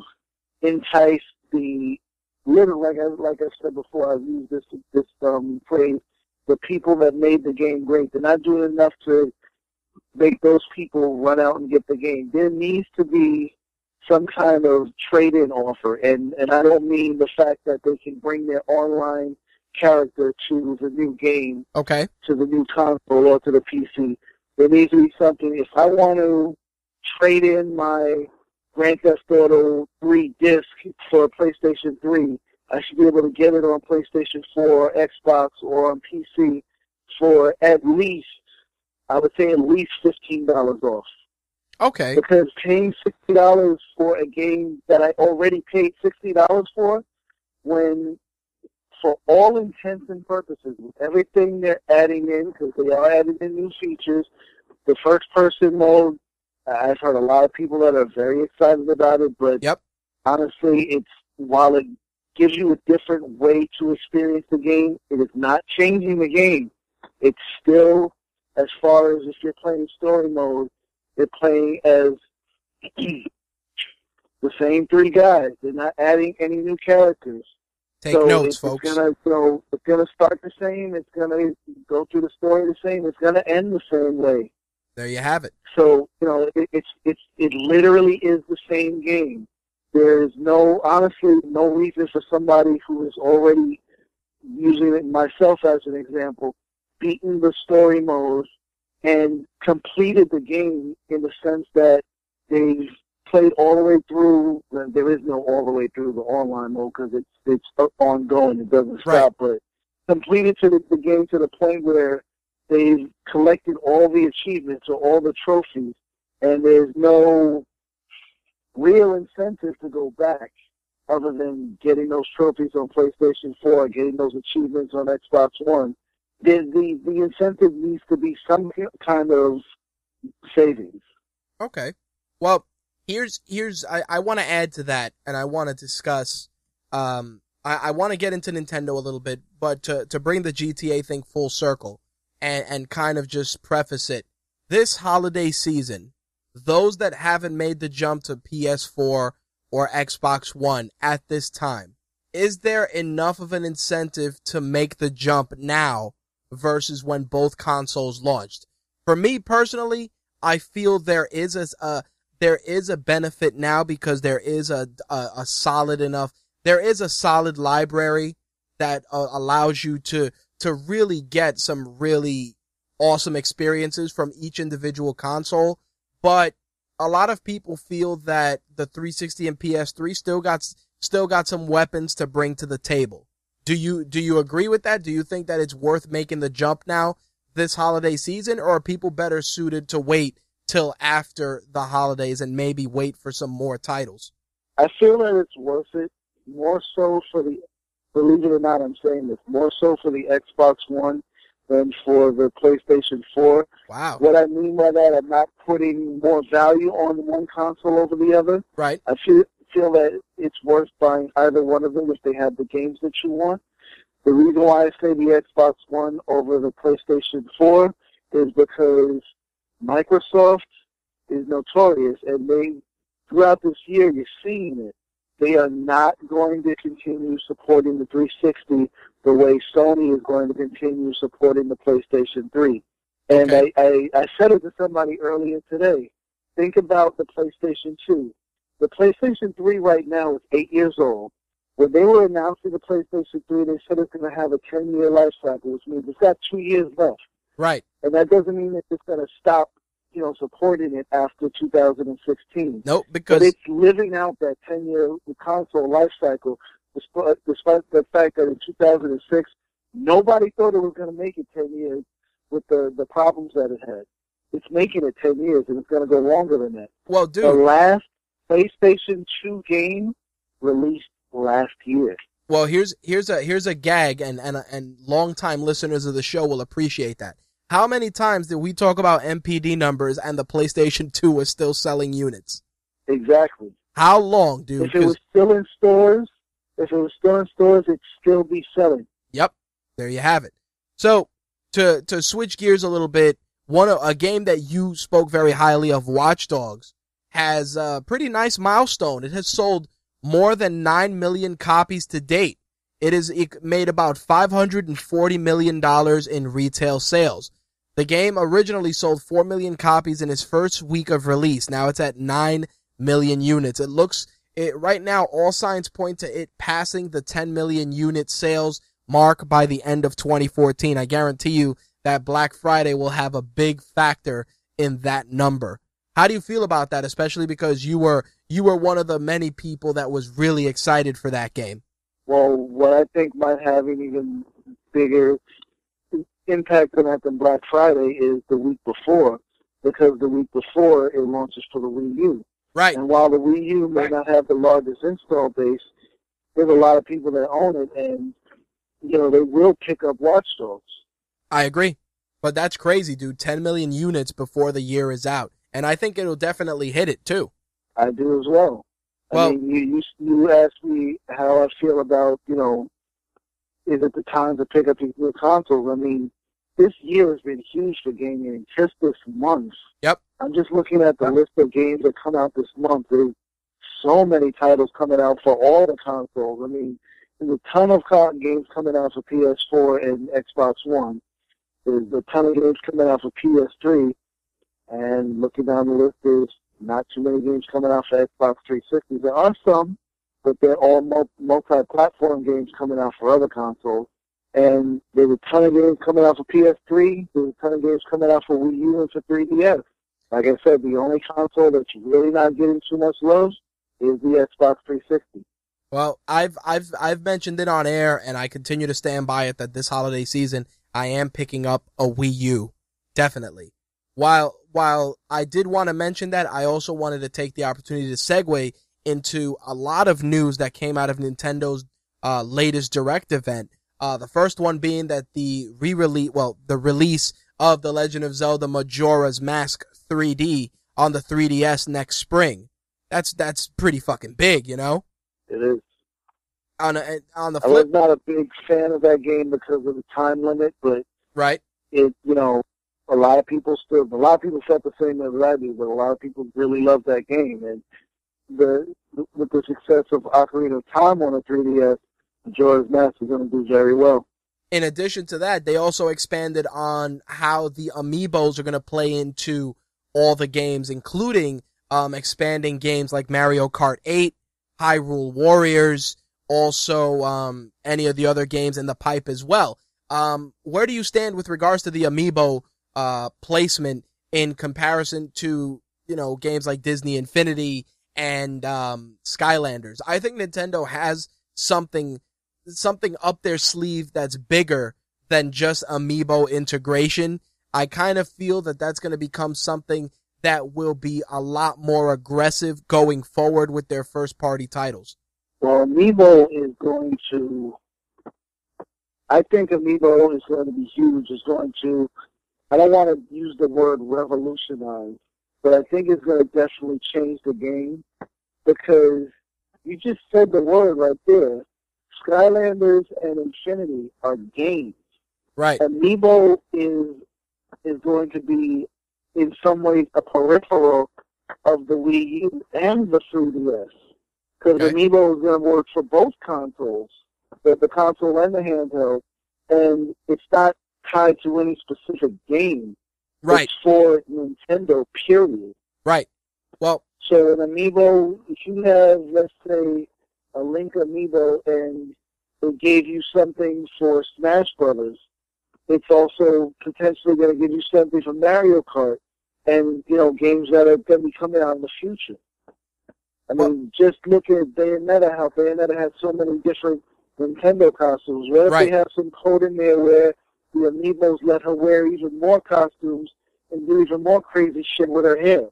entice the little, like I like I said before. I've used this this um, phrase. The people that made the game great. They're not doing enough to make those people run out and get the game. There needs to be some kind of trade-in offer, and and I don't mean the fact that they can bring their online character to the new game Okay. to the new console or to the PC. There needs to be something. If I want to trade in my Grand Theft Auto 3 disc for a PlayStation 3, I should be able to get it on PlayStation 4, or Xbox, or on PC for at least, I would say at least $15 off. Okay. Because paying $60 for a game that I already paid $60 for, when for all intents and purposes, with everything they're adding in, because they are adding in new features, the first person mode, I've heard a lot of people that are very excited about it, but Yep. honestly, it's while it gives you a different way to experience the game, it is not changing the game. It's still, as far as if you're playing story mode, they're playing as the same three guys. They're not adding any new characters. Take so notes, it's, folks. It's gonna so it's gonna start the same. It's gonna go through the story the same. It's gonna end the same way. There you have it. So you know, it, it's it's it literally is the same game. There's no honestly no reason for somebody who is already using it myself as an example, beaten the story mode and completed the game in the sense that they've played all the way through. There is no all the way through the online mode because it's it's ongoing. It doesn't Right. stop. But completed to the, the game to the point where they've collected all the achievements or all the trophies, and there's no real incentive to go back other than getting those trophies on PlayStation 4, getting those achievements on Xbox One. The, the, the incentive needs to be some kind of savings. Okay. Well, here's here's I, I want to add to that, and I want to discuss. Um, I, I want to get into Nintendo a little bit, but to to bring the GTA thing full circle, and and kind of just preface it. This holiday season, those that haven't made the jump to PS4 or Xbox One at this time, is there enough of an incentive to make the jump now versus when both consoles launched? For me personally, I feel there is a, there is a benefit now because there is a, a, a solid enough there is a solid library that uh, allows you to to really get some really awesome experiences from each individual console but a lot of people feel that the 360 and PS3 still got still got some weapons to bring to the table do you do you agree with that do you think that it's worth making the jump now this holiday season or are people better suited to wait till after the holidays and maybe wait for some more titles I feel that it's worth it more so for the, believe it or not, I'm saying this, more so for the Xbox One than for the PlayStation 4. wow What I mean by that, I'm not putting more value on one console over the other. right I feel feel that it's worth buying either one of them if they have the games that you want. The reason why I say the Xbox One over the PlayStation 4 is because Microsoft is notorious, and they throughout this year you're seeing it. They are not going to continue supporting the 360 the way Sony is going to continue supporting the PlayStation 3. And Okay. I, I, I said it to somebody earlier today. Think about the PlayStation 2. The PlayStation 3 right now is eight years old. When they were announcing the PlayStation 3, they said it's going to have a 10-year life cycle, which means it's got two years left. Right. And that doesn't mean that it's going to stop, you know, supporting it after 2016. Nope. But Because it's living out that 10-year console life cycle, despite, despite the fact that in 2006, nobody thought it was going to make it 10 years with the, the problems that it had. It's making it 10 years, and it's going to go longer than that. well, dude. The last PlayStation 2 game released last year. Well, here's here's a here's a gag, and and and longtime listeners of the show will appreciate that. How many times did we talk about NPD numbers and the PlayStation 2 was still selling units? Exactly. How long, dude? if it was still in stores, if it was still in stores, it'd still be selling. Yep, there you have it. So to to switch gears a little bit, one a game that you spoke very highly of, Watch Dogs, has a pretty nice milestone. It has sold more than nine million copies to date. It is it made about five hundred and forty million dollars in retail sales. The game originally sold four million copies in its first week of release. Now it's at nine million units. It looks it right now. All signs point to it passing the 10 million unit sales mark by the end of 2014. I guarantee you that Black Friday will have a big factor in that number. How do you feel about that, especially because you were you were one of the many people that was really excited for that game? Well, what I think might have an even bigger impact on that than Black Friday is the week before, because the week before it launches for the Wii U. Right. And while the Wii U may not have the largest install base, there's a lot of people that own it, and you know they will pick up Watch Dogs. I agree. But that's crazy, dude. 10 million units before the year is out. And I think it'll definitely hit it too. I do as well. Well- I mean, you, you you asked me how I feel about you know, is it the time to pick up these new consoles? I mean, this year has been huge for gaming. Just this month. Yep. I'm just looking at the list of games that come out this month. There's so many titles coming out for all the consoles. I mean, there's a ton of games coming out for PS4 and Xbox One. There's a ton of games coming out for PS3. And looking down the list, there's not too many games coming out for Xbox 360. There are some, but they're all multi-platform games coming out for other consoles. And there's a ton of games coming out for PS3. There's a ton of games coming out for Wii U and for 3DS. Like I said, the only console that's really not getting too much love is the Xbox 360. Well, I've I've I've mentioned it on air, and I continue to stand by it that this holiday season I am picking up a Wii U, definitely. While while I did want to mention that, I also wanted to take the opportunity to segue into a lot of news that came out of Nintendo's uh, latest Direct event. Uh, the first one being that the re-release, well, the release of The Legend of Zelda Majora's Mask 3D on the 3DS next spring. That's that's pretty fucking big, you know. It is. On a, on the flip, I was not a big fan of that game because of the time limit, but right? it, you know, a lot of people still, a lot of people felt the same as I do, but a lot of people really love that game. And the with the success of Ocarina of Time on the 3DS, Majora's Mask is going to do very well. In addition to that, they also expanded on how the amiibos are going to play into all the games, including um, expanding games like Mario Kart 8, Hyrule Warriors, also um, any of the other games in the pipe as well. Um, where do you stand with regards to the amiibo uh, placement in comparison to you know games like Disney Infinity and um, Skylanders? I think Nintendo has something something up their sleeve that's bigger than just amiibo integration. I kind of feel that that's going to become something that will be a lot more aggressive going forward with their first party titles. Well, Amiibo is going to, I think Amiibo is going to be huge. It's going to, I don't want to use the word revolutionize, but I think it's going to definitely change the game because you just said the word right there. Skylanders and Infinity are games. Right. Amiibo is is going to be in some ways a peripheral of the Wii U and the 3DS. Because Okay. Amiibo is going to work for both consoles, the, the console and the handheld, and it's not tied to any specific game. Right, It's for Nintendo, period. right. Well, So an amiibo, if you have, let's say, a Link amiibo and it gave you something for Smash Brothers, it's also potentially going to give you something for Mario Kart and, you know, games that are going to be coming out in the future. I mean, just look at Bayonetta, how Bayonetta has so many different Nintendo costumes. What if Right. they have some code in there where the amiibos let her wear even more costumes and do even more crazy shit with her hair?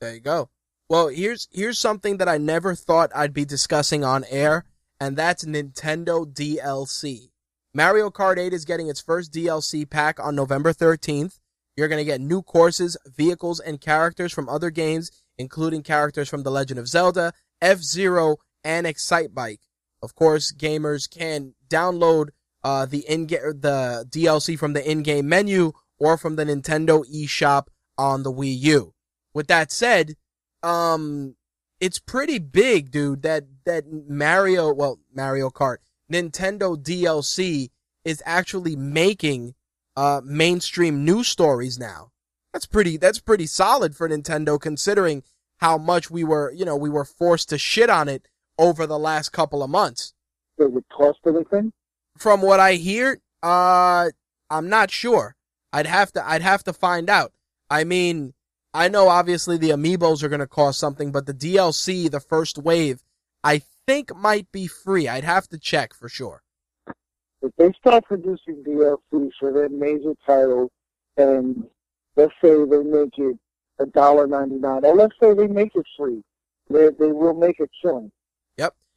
There you go. Well, here's here's something that I never thought I'd be discussing on air, and that's Nintendo DLC. Mario Kart 8 is getting its first DLC pack on November 13th. You're going to get new courses, vehicles, and characters from other games, including characters from The Legend of Zelda, F-Zero, and Excitebike. Of course, gamers can download uh, the in the DLC from the in-game menu or from the Nintendo eShop on the Wii U. With that said, um, it's pretty big, dude. That that Mario, well, Mario Kart, Nintendo DLC is actually making uh mainstream news stories now. That's pretty. That's pretty solid for Nintendo, considering how much we were, you know, we were forced to shit on it over the last couple of months. Does it cost anything? From what I hear, uh, I'm not sure. I'd have to. I'd have to find out. I mean, I know obviously the amiibos are going to cost something, but the DLC, the first wave, I think might be free. I'd have to check for sure. If they start producing DLC for their major titles, and let's say they make it a dollar ninety nine, or let's say they make it free, they they will make a killing.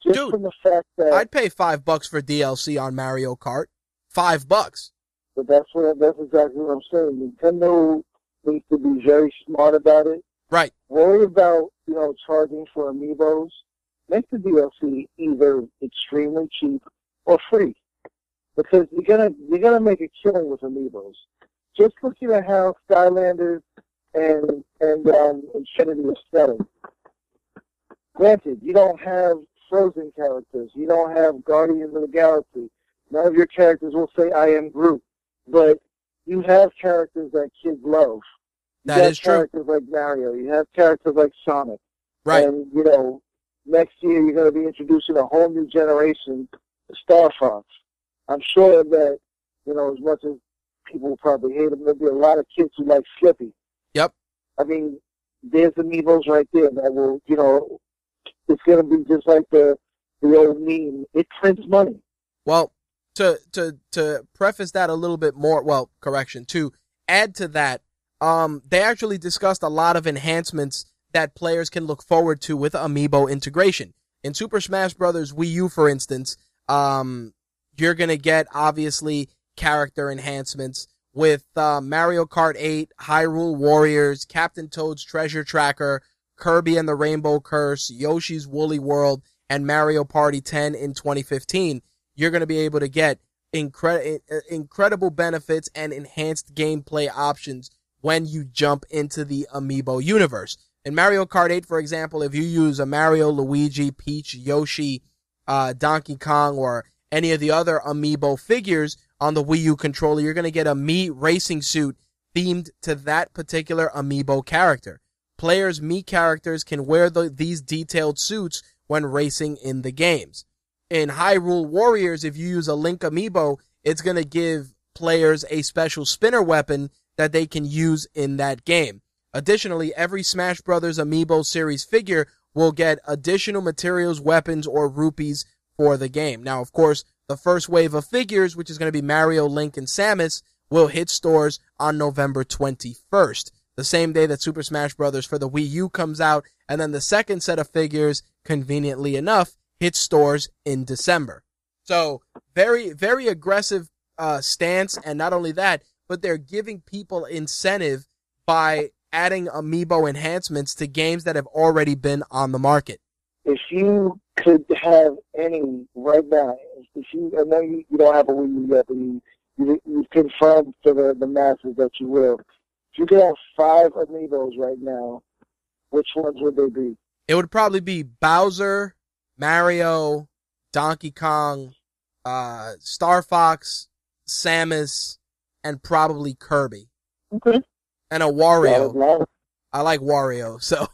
Just Dude, from the fact that I'd pay five bucks for DLC on Mario Kart. Five bucks. but that's what that's exactly what I'm saying. Nintendo needs to be very smart about it. Right. Worry about you know charging for amiibos. Make the DLC either extremely cheap or free, because you're gonna you're gonna make a killing with amiibos. Just looking at how Skylanders and and um, Infinity are selling. Granted, you don't have Frozen characters. You don't have Guardians of the Galaxy. None of your characters will say "I am Groot," but you have characters that kids love. You That have is true. characters like Mario. You have characters like Sonic. Right. And you know, next year you're going to be introducing a whole new generation to Star Fox. I'm sure that you know, as much as people will probably hate him, there'll be a lot of kids who like Slippy. Yep. I mean, there's amiibos right there that will, you know, it's going to be just like the the old meme. It prints money. Well, to to to preface that a little bit more, well, correction, to add to that, um, they actually discussed a lot of enhancements that players can look forward to with amiibo integration. In Super Smash Bros. Wii U, for instance, um, you're gonna get obviously character enhancements with uh, Mario Kart 8, Hyrule Warriors, Captain Toad's Treasure Tracker, Kirby and the Rainbow Curse, Yoshi's Woolly World, and Mario Party 10 in 2015 you're going to be able to get incre- incredible benefits and enhanced gameplay options when you jump into the Amiibo universe. In Mario Kart 8, for example, if you use a Mario, Luigi, Peach, Yoshi, uh, Donkey Kong, or any of the other Amiibo figures on the Wii U controller, you're going to get a Mii racing suit themed to that particular Amiibo character. Players' Mii characters can wear the, these detailed suits when racing in the games in Hyrule Warriors, if you use a Link amiibo, it's going to give players a special spinner weapon that they can use in that game. Additionally, every Smash Bros. amiibo series figure will get additional materials, weapons, or rupees for the game. Now, of course, the first wave of figures, which is going to be Mario, Link, and Samus, will hit stores on November 21st, the same day that Super Smash Bros. for the Wii U comes out, and then the second set of figures, conveniently enough, hits stores in December. So very, very aggressive uh, stance, and not only that, but they're giving people incentive by adding amiibo enhancements to games that have already been on the market. If you could have any right now, if you, I know you, you don't have a Wii U yet, but you, you, you've confirmed to the, the masses that you will. If you could have five amiibos right now, which ones would they be? It would probably be Bowser, Mario, Donkey Kong, uh, Star Fox, Samus, and probably Kirby. Okay. And a Wario. I like Wario, so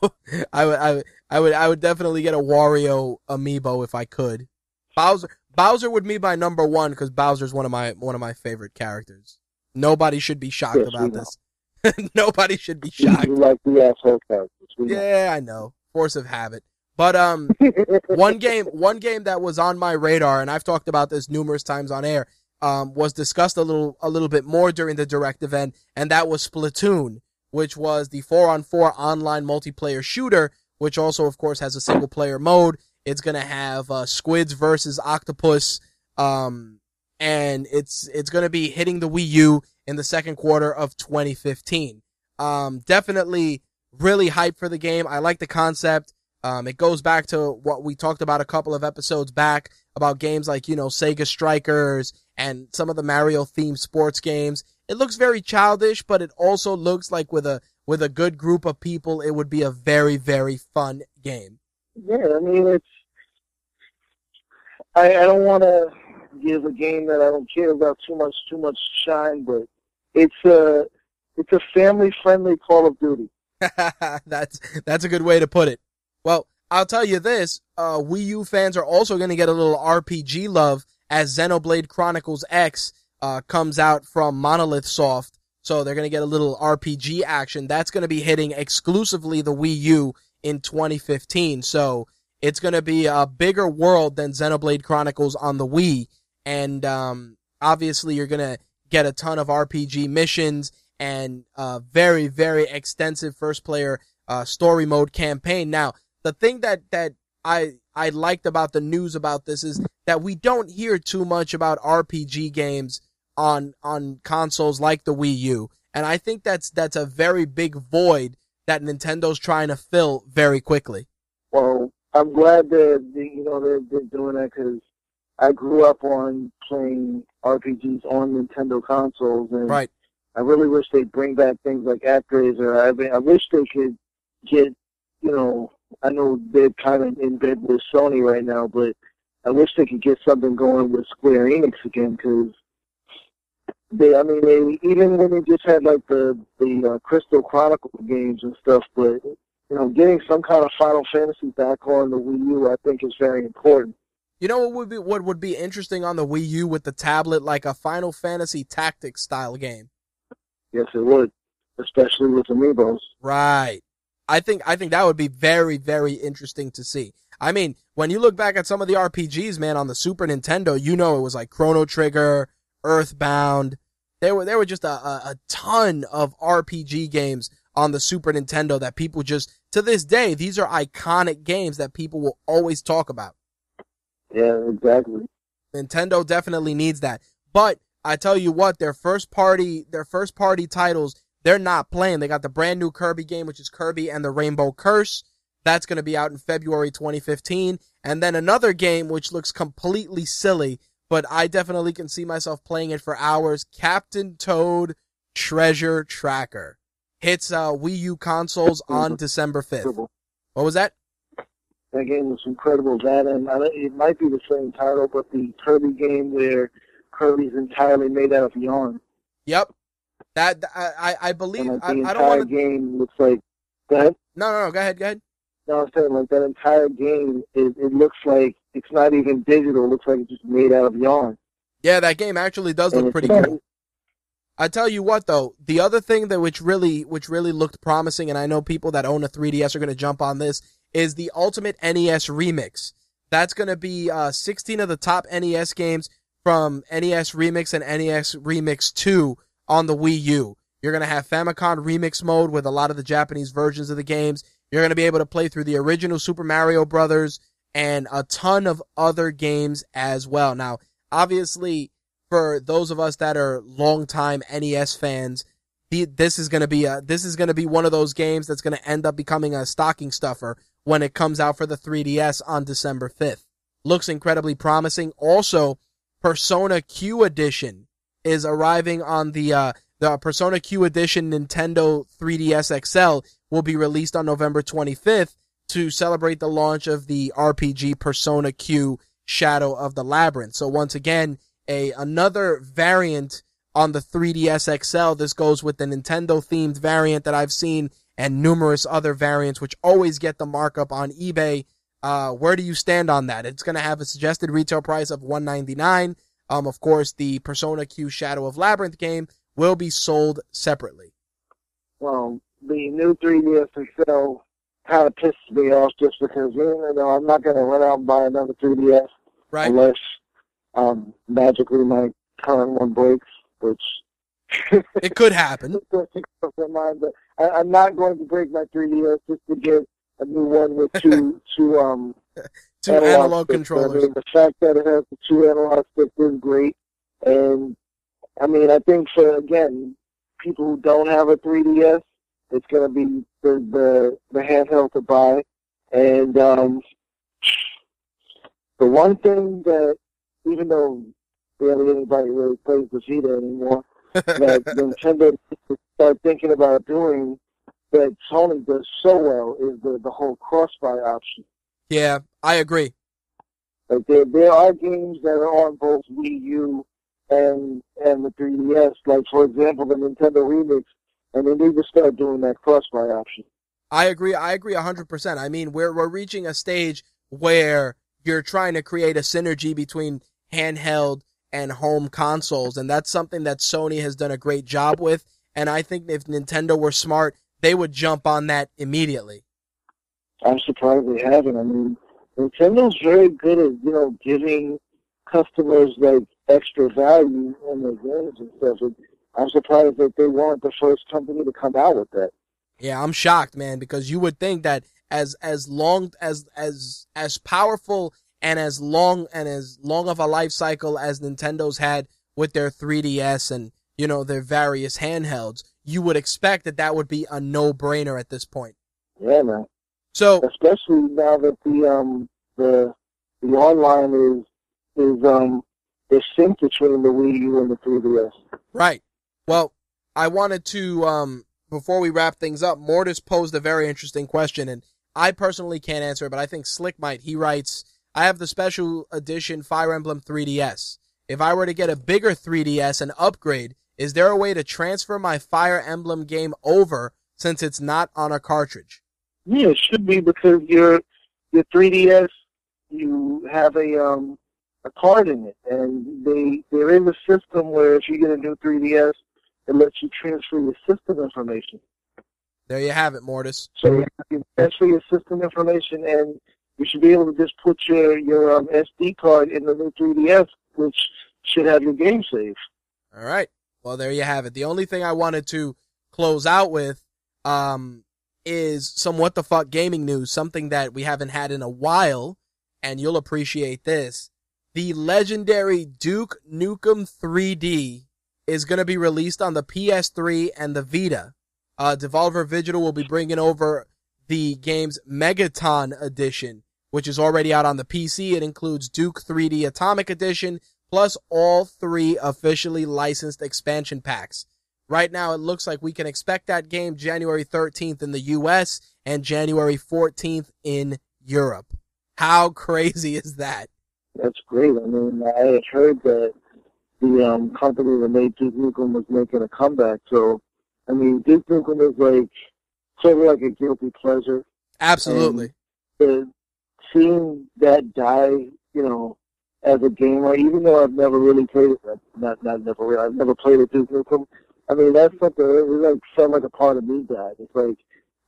I would, I would, I would, I would definitely get a Wario amiibo if I could. Bowser, Bowser would be my number one because Bowser's one of my one of my favorite characters. Nobody should be shocked Yes, about this. Nobody should be shocked. You like the asshole. Yeah, I know. Force of habit. But um, one game, one game that was on my radar, and I've talked about this numerous times on air, um, was discussed a little, a little bit more during the direct event, and that was Splatoon, which was the four-on-four online multiplayer shooter, which also, of course, has a single-player mode. It's gonna have uh, squids versus octopus, um, and it's it's gonna be hitting the Wii U in the second quarter of 2015. Um, definitely really hyped for the game. I like the concept. Um, it goes back to what we talked about a couple of episodes back about games like, you know, Sega Strikers and some of the Mario themed sports games. It looks very childish, but it also looks like with a, with a good group of people, it would be a very, very fun game. Yeah, I mean it's. I I don't want to give a game that I don't care about too much too much shine, but it's a it's a family friendly Call of Duty. that's, that's a good way to put it. Well, I'll tell you this, uh, Wii U fans are also going to get a little RPG love as Xenoblade Chronicles X, uh, comes out from Monolith Soft. So they're going to get a little RPG action. That's going to be hitting exclusively the Wii U in 2015. So it's going to be a bigger world than Xenoblade Chronicles on the Wii. And, um, obviously you're to get a ton of RPG missions and, uh, very, very extensive first player, uh, story mode campaign. Now, the thing that, that I, I liked about the news about this is that we don't hear too much about RPG games on, on consoles like the Wii U. And I think that's, that's a very big void that Nintendo's trying to fill very quickly. Well, I'm glad that you know they're, they're doing that because I grew up on playing RPGs on Nintendo consoles, and Right. I really wish they'd bring back things like ActRaiser. I mean, I wish they could get, you know, I know they're kind of in bed with Sony right now, but I wish they could get something going with Square Enix again because they, I mean, they even when they just had like the the uh, Crystal Chronicle games and stuff, but you know, getting some kind of Final Fantasy back on the Wii U, I think, is very important. You know what would be what would be interesting on the Wii U with the tablet, like a Final Fantasy Tactics style game. Yes, it would, especially with Amiibos. Right. I think I think that would be very very interesting to see. I mean, when you look back at some of the RPGs, man, on the Super Nintendo, you know it was like Chrono Trigger, Earthbound. There were there were just a, a, a ton of RPG games on the Super Nintendo that people just to this day these are iconic games that people will always talk about. Yeah, exactly. Nintendo definitely needs that. But I tell you what, their first party, their first party titles, they're not playing. They got the brand new Kirby game, which is Kirby and the Rainbow Curse. That's going to be out in February 2015. And then another game, which looks completely silly, but I definitely can see myself playing it for hours. Captain Toad Treasure Tracker hits, uh, Wii U consoles on December 5th. What was that? That game was incredible. That and I, it might be the same title, but the Kirby game where Kirby's entirely made out of yarn, Yep. That, I, I, believe, like, I, I don't entire want to, game looks like that. no, no, no, go ahead, go ahead. No, I'm saying like that entire game. It, it looks like it's not even digital. It looks like it's just made out of yarn. Yeah, that game actually does And look pretty cool. I tell you what though, the other thing that which really which really looked promising, and I know people that own a 3DS are going to jump on this, is the Ultimate NES Remix. That's going to be uh, 16 of the top NES games from NES Remix and NES Remix 2 on the Wii U. You're going to have Famicom Remix mode with a lot of the Japanese versions of the games. You're going to be able to play through the original Super Mario Brothers and a ton of other games as well. Now, obviously, for those of us that are longtime NES fans, this is going to be a, this is going to be one of those games that's going to end up becoming a stocking stuffer when it comes out for the 3DS on December 5th. Looks incredibly promising. Also, Persona Q Edition is arriving on the, uh, the Persona Q Edition Nintendo 3DS XL, will be released on November 25th to celebrate the launch of the RPG Persona Q Shadow of the Labyrinth. So once again, a another variant on the 3DS XL. This goes with the Nintendo themed variant that I've seen and numerous other variants, which always get the markup on eBay. Uh, where do you stand on that? It's going to have a suggested retail price of 199. Um, of course, the Persona Q Shadow of Labyrinth game will be sold separately. Well, the new 3DS XL kind of pisses me off just because you know I'm not going to run out and buy another 3DS Right. unless um, magically my current one breaks, which It could happen. mind, but I, I'm not going to break my 3DS just to get a new one with two two um Two analog sticks. controllers. I mean, the fact that it has the two analog sticks is great, and I mean, I think for again people who don't have a 3DS, it's going to be the, the the handheld to buy, and um, the one thing that even though barely anybody really plays the Vita anymore, that Nintendo start thinking about doing that Sony does so well is the the whole cross-buy option. Yeah, I agree. Like there, there are games that are on both Wii U and and the 3DS. Like for example, the Nintendo Remix, and they need to start doing that cross-buy option. I agree. I agree 100%. I mean, we're, we're reaching a stage where you're trying to create a synergy between handheld and home consoles. And that's something that Sony has done a great job with. And I think if Nintendo were smart, they would jump on that immediately. I'm surprised they haven't. I mean, Nintendo's very good at you know giving customers like extra value in their games and stuff. And I'm surprised that they weren't the first company to come out with that. Yeah, I'm shocked, man, because you would think that as as long as as as powerful and as long and as long of a life cycle as Nintendo's had with their 3DS and you know their various handhelds, you would expect that that would be a no-brainer at this point. Yeah, man. So Especially now that the um the the online is is um is synced between the Wii U and the 3DS. Right. Well, I wanted to, um, before we wrap things up, Mortis posed a very interesting question, and I personally can't answer it, but I think Slick might. He writes, I have the special edition Fire Emblem 3DS. If I were to get a bigger 3DS and upgrade, is there a way to transfer my Fire Emblem game over since it's not on a cartridge? Yeah, it should be because your your 3DS you have a um a card in it, and they there is a system where if you get a new 3DS, it lets you transfer your system information. There you have it, Mortis. So you transfer your system information, and you should be able to just put your your um, SD card in the new 3DS, which should have your game saved. All right. Well, there you have it. The only thing I wanted to close out with um, is some what the fuck gaming news, something that we haven't had in a while, and you'll appreciate this. The legendary Duke Nukem 3D is going to be released on the PS3 and the Vita. Uh, Devolver Digital will be bringing over the game's Megaton edition, which is already out on the PC. It includes Duke 3D Atomic Edition, plus all three officially licensed expansion packs. Right now, it looks like we can expect that game January 13th in the US and January 14th in Europe. How crazy is that? That's great. I mean, I had heard that the um, company that made Duke Nukem was making a comeback. So, I mean, Duke Nukem is like sort of like a guilty pleasure. Absolutely. The, seeing that die, you know, as a gamer, even though I've never really played it, not not never really, I've never played a Duke Nukem. I mean, that's something. It was like felt like a part of me died. It's like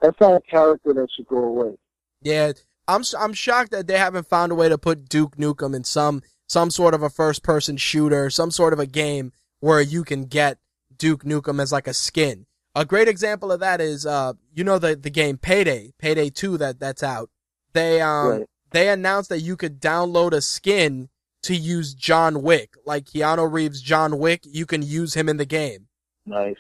that's not a character that should go away. Yeah, I'm I'm shocked that they haven't found a way to put Duke Nukem in some some sort of a first person shooter, some sort of a game where you can get Duke Nukem as like a skin. A great example of that is uh you know the the game Payday, Payday 2 that that's out. They um Right. they announced that you could download a skin to use John Wick, like Keanu Reeves John Wick, you can use him in the game. Nice.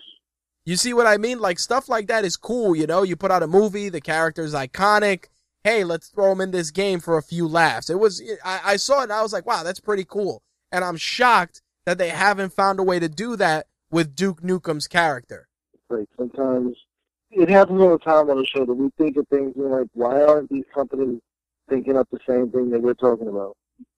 You see what I mean? Like stuff like that is cool, you know? You put out a movie, the character's iconic. Hey, let's throw him in this game for a few laughs. It was, I, I saw it and I was like, wow, that's pretty cool. And I'm shocked that they haven't found a way to do that with Duke Nukem's character. Like sometimes it happens all the time on the show that we think of things and like, why aren't these companies thinking up the same thing that we're talking about?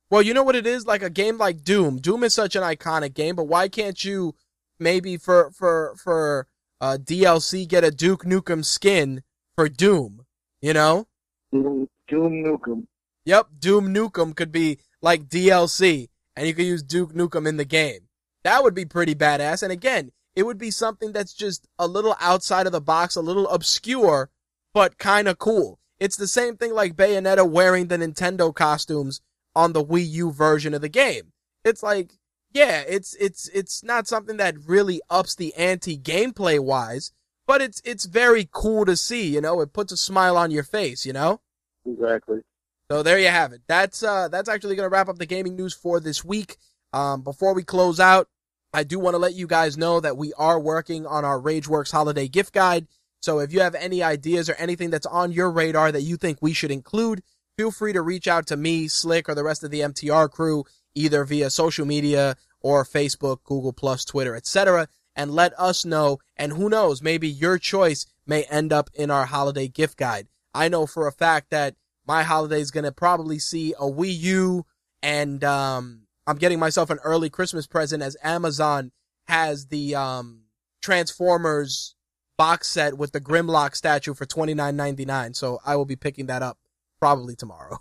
Well, you know what it is? Like a game like Doom. Doom is such an iconic game, but why can't you maybe for for for uh, DLC get a Duke Nukem skin for Doom? You know? Doom, Doom Nukem. Yep, Doom Nukem could be like DLC, and you could use Duke Nukem in the game. That would be pretty badass. And again, it would be something that's just a little outside of the box, a little obscure, but kind of cool. It's the same thing like Bayonetta wearing the Nintendo costumes on the Wii U version of the game. It's like, yeah, it's it's it's not something that really ups the ante gameplay wise, but it's it's very cool to see, you know, it puts a smile on your face, you know? Exactly. So there you have it. That's uh that's actually gonna wrap up the gaming news for this week. Um before we close out, I do want to let you guys know that we are working on our RageWorks holiday gift guide. So if you have any ideas or anything that's on your radar that you think we should include, feel free to reach out to me, Slick, or the rest of the MTR crew, either via social media or Facebook, Google Plus, Twitter, etc., and let us know. And who knows, maybe your choice may end up in our holiday gift guide. I know for a fact that my holiday is going to probably see a Wii U and um, I'm getting myself an early Christmas present as Amazon has the um, Transformers box set with the Grimlock statue for twenty nine ninety nine. So I will be picking that up probably tomorrow.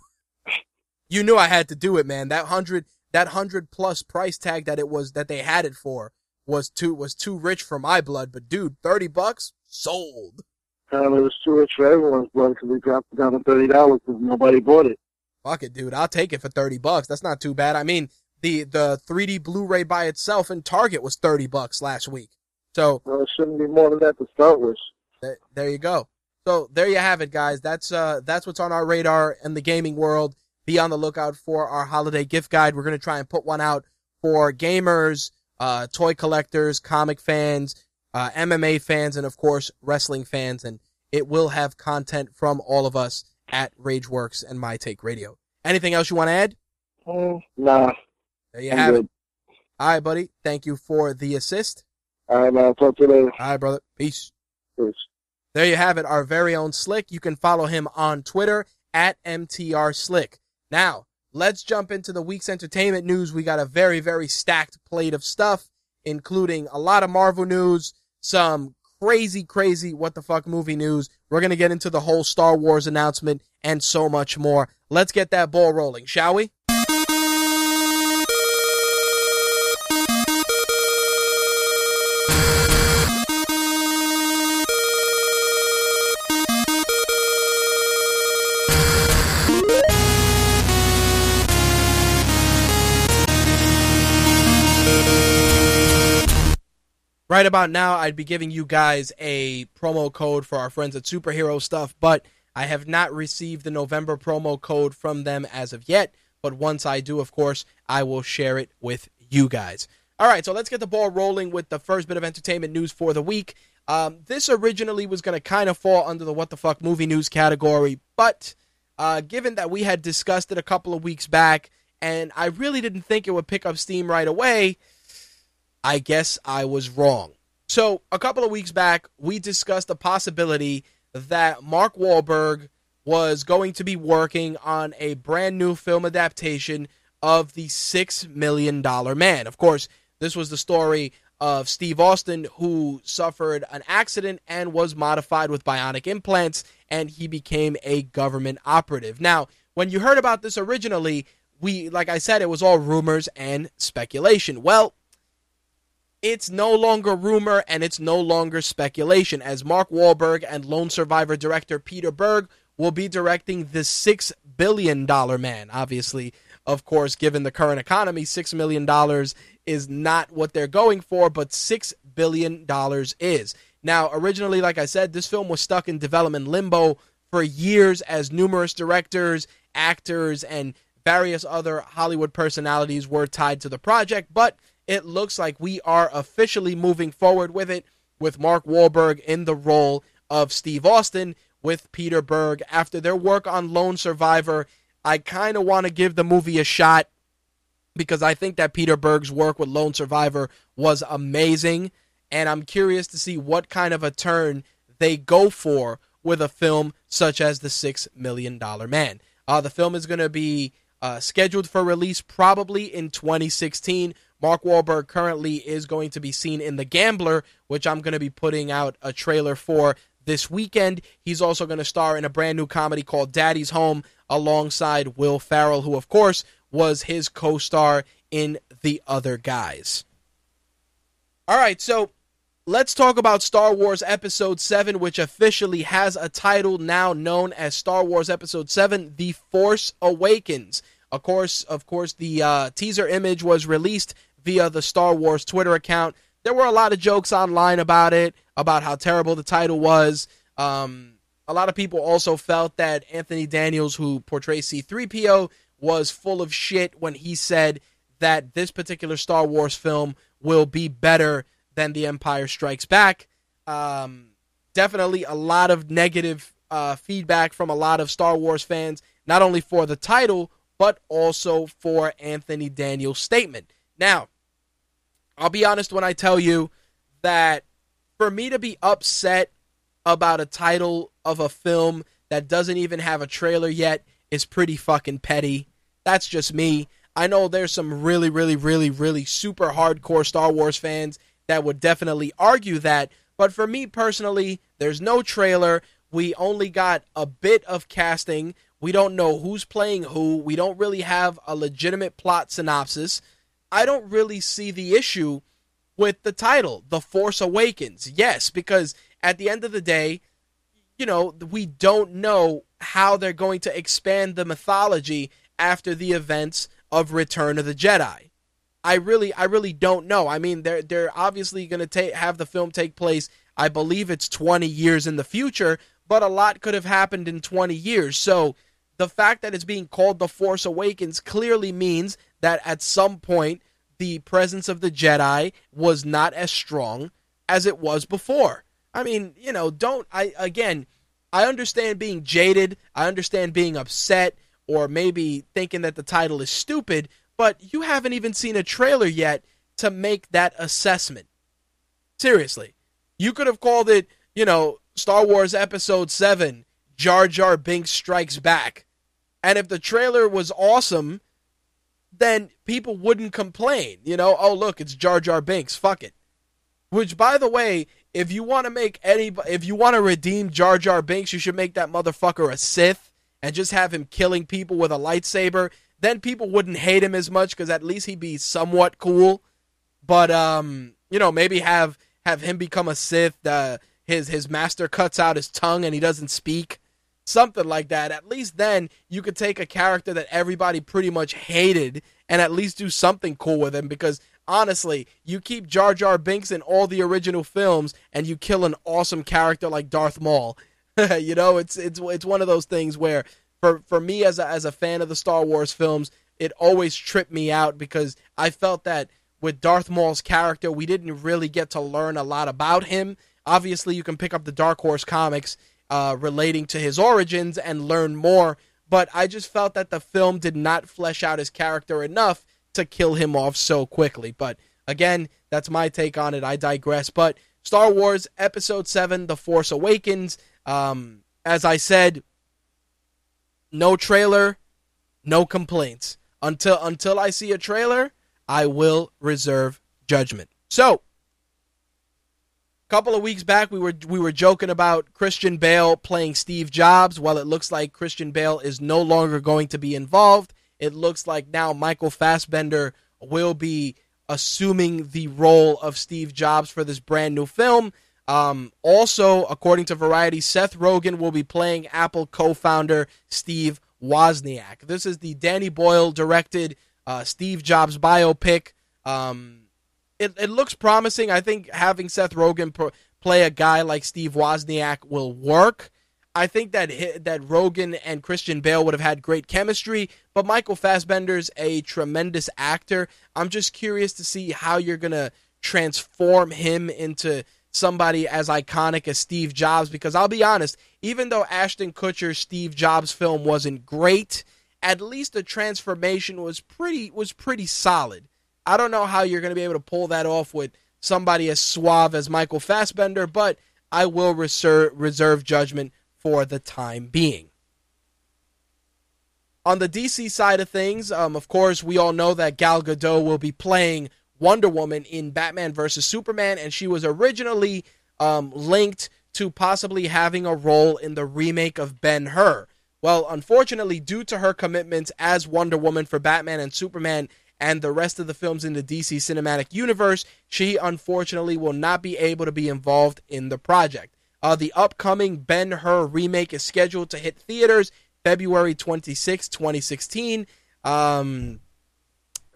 you knew I had to do it, man. That hundred that hundred plus price tag that it was that they had it for was too was too rich for my blood. But dude, thirty bucks sold. Um, it was too rich for everyone's blood because we dropped it down to thirty dollars because nobody bought it. Fuck it, dude. I'll take it for thirty bucks. That's not too bad. I mean, the the 3D Blu-ray by itself in Target was 30 bucks last week. So well, it shouldn't be more than that to start with. There, there you go. So there you have it, guys. That's uh that's what's on our radar in the gaming world. Be on the lookout for our holiday gift guide. We're gonna try and put one out for gamers, uh, toy collectors, comic fans, uh, MMA fans, and of course wrestling fans. And it will have content from all of us at RageWorks and My Take Radio. Anything else you want to add? Mm, nah. There you I'm have good. it. All right, buddy. Thank you for the assist. All right, man. Talk to you later. All right, brother. Peace. Peace. There you have it. Our very own Slick. You can follow him on Twitter at MTR Slick. Now, let's jump into the week's entertainment news. We got a very, very stacked plate of stuff, including a lot of Marvel news, some crazy, crazy what the fuck movie news. We're going to get into the whole Star Wars announcement and so much more. Let's get that ball rolling, shall we? Right about now, I'd be giving you guys a promo code for our friends at Superhero Stuff, but I have not received the November promo code from them as of yet. But once I do, of course, I will share it with you guys. All right, so let's get the ball rolling with the first bit of entertainment news for the week. Um, this originally was going to kind of fall under the what the fuck movie news category, but uh, given that we had discussed it a couple of weeks back, and I really didn't think it would pick up steam right away, I guess I was wrong. So, a couple of weeks back, we discussed the possibility that Mark Wahlberg was going to be working on a brand new film adaptation of the Six Million Dollar Man. Of course, this was the story of Steve Austin, who suffered an accident and was modified with bionic implants, and he became a government operative. Now, when you heard about this originally, we, like I said, it was all rumors and speculation. Well, it's no longer rumor and it's no longer speculation, as Mark Wahlberg and Lone Survivor director Peter Berg will be directing the $6 billion man. Obviously, of course, given the current economy, $6 million is not what they're going for, but $6 billion is. Now, originally, like I said, this film was stuck in development limbo for years as numerous directors, actors, and various other Hollywood personalities were tied to the project, but it looks like we are officially moving forward with it with Mark Wahlberg in the role of Steve Austin with Peter Berg. After their work on Lone Survivor, I kind of want to give the movie a shot because I think that Peter Berg's work with Lone Survivor was amazing. And I'm curious to see what kind of a turn they go for with a film such as The Six Million Dollar Man. Uh, the film is going to be uh, scheduled for release probably in 2016. Mark Wahlberg currently is going to be seen in The Gambler, which I'm going to be putting out a trailer for this weekend. He's also going to star in a brand new comedy called Daddy's Home alongside Will Ferrell, who, of course, was his co star in The Other Guys. All right, so let's talk about Star Wars Episode 7, which officially has a title now known as Star Wars Episode 7 The Force Awakens. Of course, of course, the uh, teaser image was released via the Star Wars Twitter account. There were a lot of jokes online about it, about how terrible the title was. Um, a lot of people also felt that Anthony Daniels, who portrays C3PO, was full of shit when he said that this particular Star Wars film will be better than The Empire Strikes Back. Um, definitely a lot of negative uh, feedback from a lot of Star Wars fans, not only for the title, but also for Anthony Daniels' statement. Now, I'll be honest when I tell you that for me to be upset about a title of a film that doesn't even have a trailer yet is pretty fucking petty. That's just me. I know there's some really, really, really, really super hardcore Star Wars fans that would definitely argue that. But for me personally, there's no trailer. We only got a bit of casting. We don't know who's playing who. We don't really have a legitimate plot synopsis. I don't really see the issue with the title, The Force Awakens. Yes, because at the end of the day, you know, we don't know how they're going to expand the mythology after the events of Return of the Jedi. I really, I really don't know. I mean, they're they're obviously going to take have the film take place. I believe it's 20 years in the future, but a lot could have happened in 20 years. So the fact that it's being called The Force Awakens clearly means that at some point the presence of the Jedi was not as strong as it was before. I mean, you know, don't I again, I understand being jaded, I understand being upset or maybe thinking that the title is stupid, but you haven't even seen a trailer yet to make that assessment. Seriously. You could have called it, you know, Star Wars Episode 7 Jar Jar Binks Strikes Back. And if the trailer was awesome, then people wouldn't complain. You know, oh, look, it's Jar Jar Binks. Fuck it. Which, by the way, if you want to make any, if you want to redeem Jar Jar Binks, you should make that motherfucker a Sith and just have him killing people with a lightsaber. Then people wouldn't hate him as much because at least he'd be somewhat cool. But um, you know, maybe have have him become a Sith. Uh, his his master cuts out his tongue and he doesn't speak something like that. At least then you could take a character that everybody pretty much hated and at least do something cool with him because honestly, you keep Jar Jar Binks in all the original films and you kill an awesome character like Darth Maul. you know, it's it's it's one of those things where for for me as a, as a fan of the Star Wars films, it always tripped me out because I felt that with Darth Maul's character, we didn't really get to learn a lot about him. Obviously, you can pick up the Dark Horse comics uh, relating to his origins and learn more. But I just felt that the film did not flesh out his character enough to kill him off so quickly. But again, that's my take on it. I digress. But Star Wars Episode 7 The Force Awakens, um, as I said, no trailer, no complaints. Until until I see a trailer, I will reserve judgment. So, couple of weeks back we were we were joking about Christian Bale playing Steve Jobs. Well, it looks like Christian Bale is no longer going to be involved. It looks like now Michael Fassbender will be assuming the role of Steve Jobs for this brand new film. Um, also, according to Variety, Seth Rogen will be playing Apple co-founder Steve Wozniak. This is the Danny Boyle directed uh, Steve Jobs biopic. Um, it, it looks promising. I think having Seth Rogen pro- play a guy like Steve Wozniak will work. I think that that Rogen and Christian Bale would have had great chemistry, but Michael Fassbender's a tremendous actor. I'm just curious to see how you're gonna transform him into somebody as iconic as Steve Jobs. Because I'll be honest, even though Ashton Kutcher's Steve Jobs film wasn't great, at least the transformation was pretty was pretty solid. I don't know how you're going to be able to pull that off with somebody as suave as Michael Fassbender, but I will reserve, reserve judgment for the time being. On the DC side of things, um, of course, we all know that Gal Gadot will be playing Wonder Woman in Batman vs. Superman, and she was originally um, linked to possibly having a role in the remake of Ben Hur. Well, unfortunately, due to her commitments as Wonder Woman for Batman and Superman and the rest of the films in the DC cinematic universe, she unfortunately will not be able to be involved in the project. Uh, the upcoming Ben Hur remake is scheduled to hit theaters February 26, 2016. Um,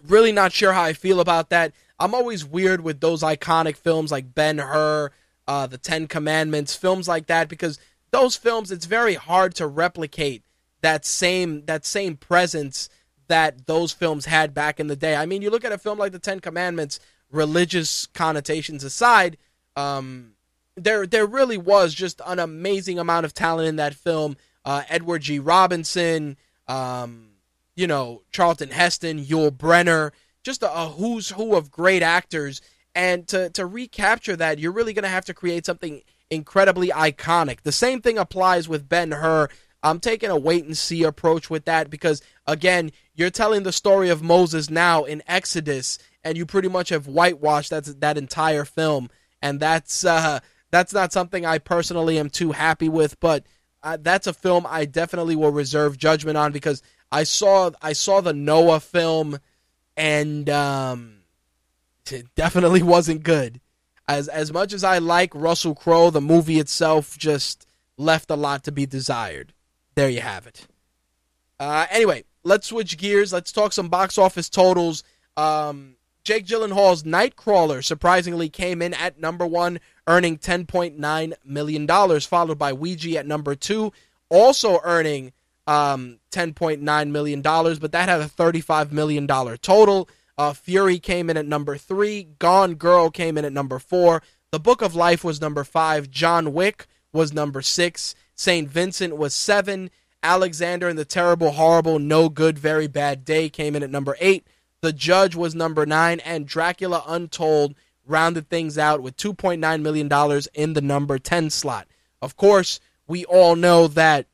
really not sure how I feel about that. I'm always weird with those iconic films like Ben Hur, uh, The Ten Commandments, films like that, because those films it's very hard to replicate that same that same presence that those films had back in the day. I mean, you look at a film like The Ten Commandments, religious connotations aside, um, there there really was just an amazing amount of talent in that film. Uh, Edward G. Robinson, um, you know, Charlton Heston, Yul Brynner, just a, a who's who of great actors. And to to recapture that, you're really going to have to create something incredibly iconic. The same thing applies with Ben Hur. I'm taking a wait and see approach with that because again, you're telling the story of Moses now in Exodus, and you pretty much have whitewashed that that entire film, and that's uh, that's not something I personally am too happy with. But uh, that's a film I definitely will reserve judgment on because I saw I saw the Noah film, and um, it definitely wasn't good. As as much as I like Russell Crowe, the movie itself just left a lot to be desired. There you have it. Uh, anyway, let's switch gears. Let's talk some box office totals. Um, Jake Gyllenhaal's Nightcrawler surprisingly came in at number one, earning $10.9 million, followed by Ouija at number two, also earning um, $10.9 million, but that had a $35 million total. Uh, Fury came in at number three. Gone Girl came in at number four. The Book of Life was number five. John Wick was number six. St. Vincent was seven. Alexander and the Terrible, Horrible, No Good, Very Bad Day came in at number eight. The Judge was number nine. And Dracula Untold rounded things out with $2.9 million in the number 10 slot. Of course, we all know that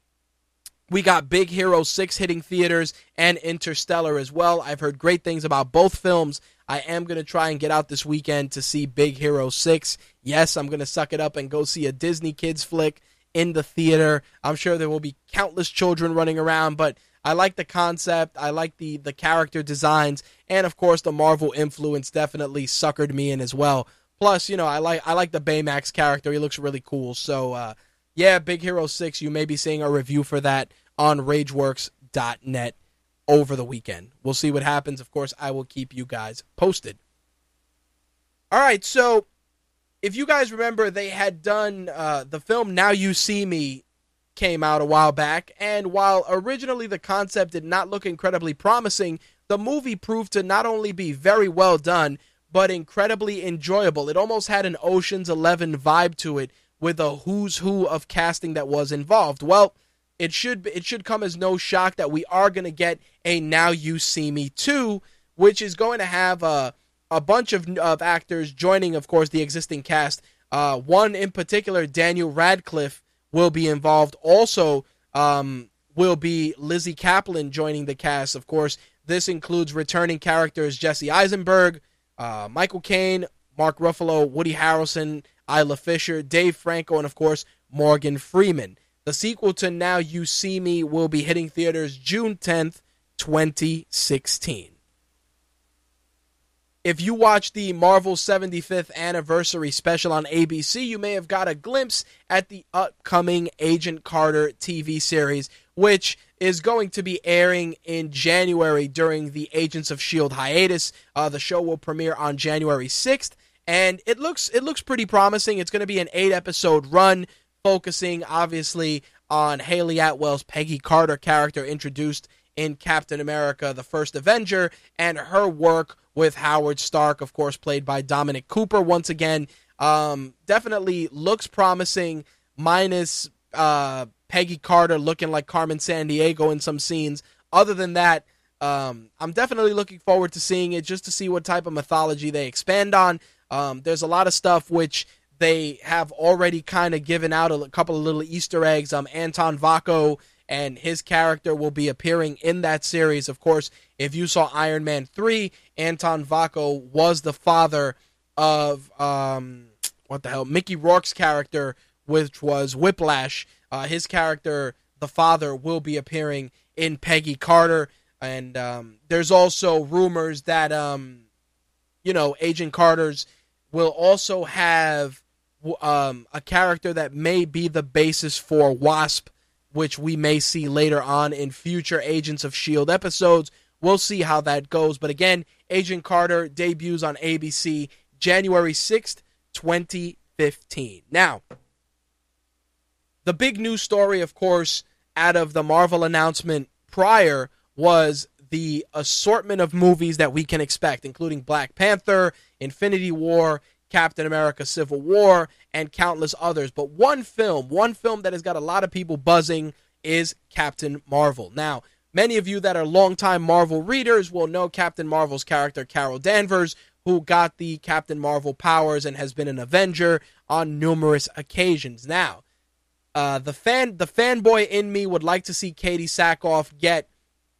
we got Big Hero 6 hitting theaters and Interstellar as well. I've heard great things about both films. I am going to try and get out this weekend to see Big Hero 6. Yes, I'm going to suck it up and go see a Disney Kids flick in the theater. I'm sure there will be countless children running around, but I like the concept. I like the the character designs, and of course the Marvel influence definitely suckered me in as well. Plus, you know, I like I like the Baymax character. He looks really cool. So, uh, yeah, Big Hero Six. You may be seeing a review for that on RageWorks.net over the weekend. We'll see what happens. Of course, I will keep you guys posted. All right, so if you guys remember, they had done uh, the film Now You See Me came out a while back, and while originally the concept did not look incredibly promising, the movie proved to not only be very well done, but incredibly enjoyable. It almost had an Ocean's Eleven vibe to it, with a who's who of casting that was involved. Well, it should it should come as no shock that we are going to get a Now You See Me 2, which is going to have a a bunch of, of actors joining, of course, the existing cast. Uh, one in particular, Daniel Radcliffe, will be involved. Also, um, will be Lizzy Caplan joining the cast. Of course, this includes returning characters Jesse Eisenberg, uh, Michael Caine, Mark Ruffalo, Woody Harrelson, Isla Fisher, Dave Franco, and of course, Morgan Freeman. The sequel to Now You See Me will be hitting theaters June 10th, 2016 if you watch the Marvel 75th anniversary special on ABC, you may have got a glimpse at the upcoming Agent Carter TV series, which is going to be airing in January during the Agents of Shield hiatus. Uh, the show will premiere on January 6th, and it looks it looks pretty promising. It's going to be an eight episode run, focusing obviously on Hayley Atwell's Peggy Carter character introduced in Captain America: The First Avenger, and her work with Howard Stark, of course, played by Dominic Cooper. Once again, um, definitely looks promising, minus uh, Peggy Carter looking like Carmen Sandiego in some scenes. Other than that, um, I'm definitely looking forward to seeing it just to see what type of mythology they expand on. Um, there's a lot of stuff which they have already kind of given out a couple of little Easter eggs. Um, Anton Vanko and his character will be appearing in that series. Of course, if you saw Iron Man 3, Anton Vanko was the father of, um, what the hell, Mickey Rourke's character, which was Whiplash. Uh, his character, the father, will be appearing in Peggy Carter. And um, there's also rumors that, um, you know, Agent Carter's will also have um, a character that may be the basis for Wasp which we may see later on in future Agents of S.H.I.E.L.D. episodes. We'll see how that goes. But again, Agent Carter debuts on ABC January 6th, 2015. Now, the big news story, of course, out of the Marvel announcement prior was the assortment of movies that we can expect, including Black Panther, Infinity War, Captain America Civil War, and countless others. But one film, one film that has got a lot of people buzzing is Captain Marvel. Now, many of you that are longtime Marvel readers will know Captain Marvel's character, Carol Danvers, who got the Captain Marvel powers and has been an Avenger on numerous occasions. Now, uh, the fan, the fanboy in me would like to see Katee Sackhoff get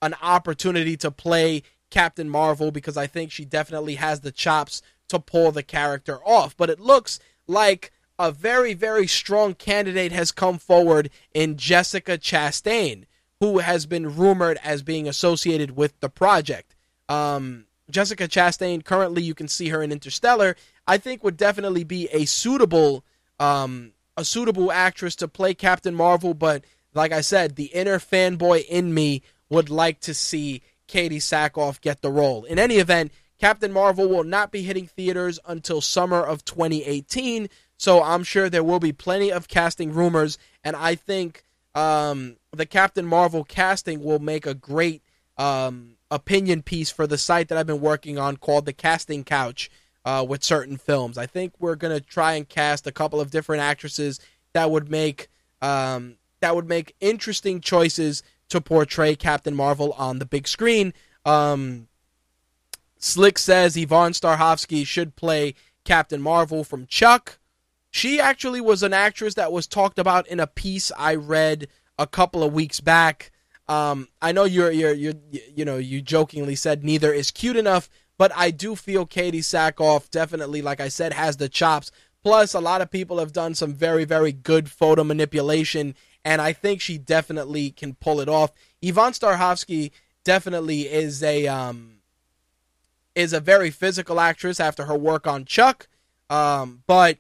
an opportunity to play Captain Marvel because I think she definitely has the chops to pull the character off. But it looks like a very, very strong candidate has come forward in Jessica Chastain, who has been rumored as being associated with the project. Um, Jessica Chastain, currently you can see her in Interstellar, I think would definitely be a suitable um, a suitable actress to play Captain Marvel, but like I said, the inner fanboy in me would like to see Katee Sackhoff get the role. In any event, Captain Marvel will not be hitting theaters until summer of 2018, so I'm sure there will be plenty of casting rumors, and I think um, the Captain Marvel casting will make a great um, opinion piece for the site that I've been working on called the Casting Couch uh, with certain films. I think we're gonna try and cast a couple of different actresses that would make um, that would make interesting choices to portray Captain Marvel on the big screen. Um, Slick says Yvonne Strahovski should play Captain Marvel from Chuck. She actually was an actress that was talked about in a piece I read a couple of weeks back. Um, I know you're, you're, you're, you know, you jokingly said neither is cute enough, but I do feel Katee Sackhoff definitely, like I said, has the chops. Plus, a lot of people have done some very, very good photo manipulation, and I think she definitely can pull it off. Yvonne Strahovski definitely is a um, is a very physical actress after her work on Chuck. Um, but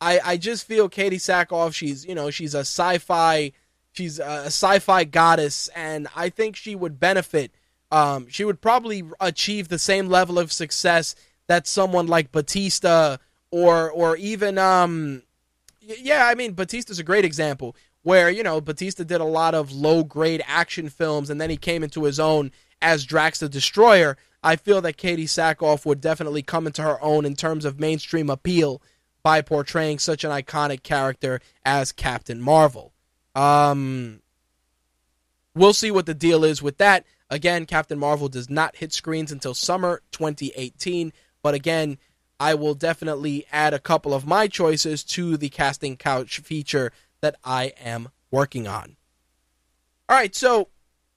I, I just feel Katee Sackhoff, she's, you know, she's a sci-fi, she's a sci-fi goddess, and I think she would benefit. Um, she would probably achieve the same level of success that someone like Batista or, or even, um, yeah, I mean, Batista's a great example where, you know, Batista did a lot of low grade action films and then he came into his own as Drax the Destroyer. I feel that Katee Sackhoff would definitely come into her own in terms of mainstream appeal by portraying such an iconic character as Captain Marvel. Um, we'll see what the deal is with that. Again, Captain Marvel does not hit screens until summer 2018, but again, I will definitely add a couple of my choices to the casting couch feature that I am working on. All right, so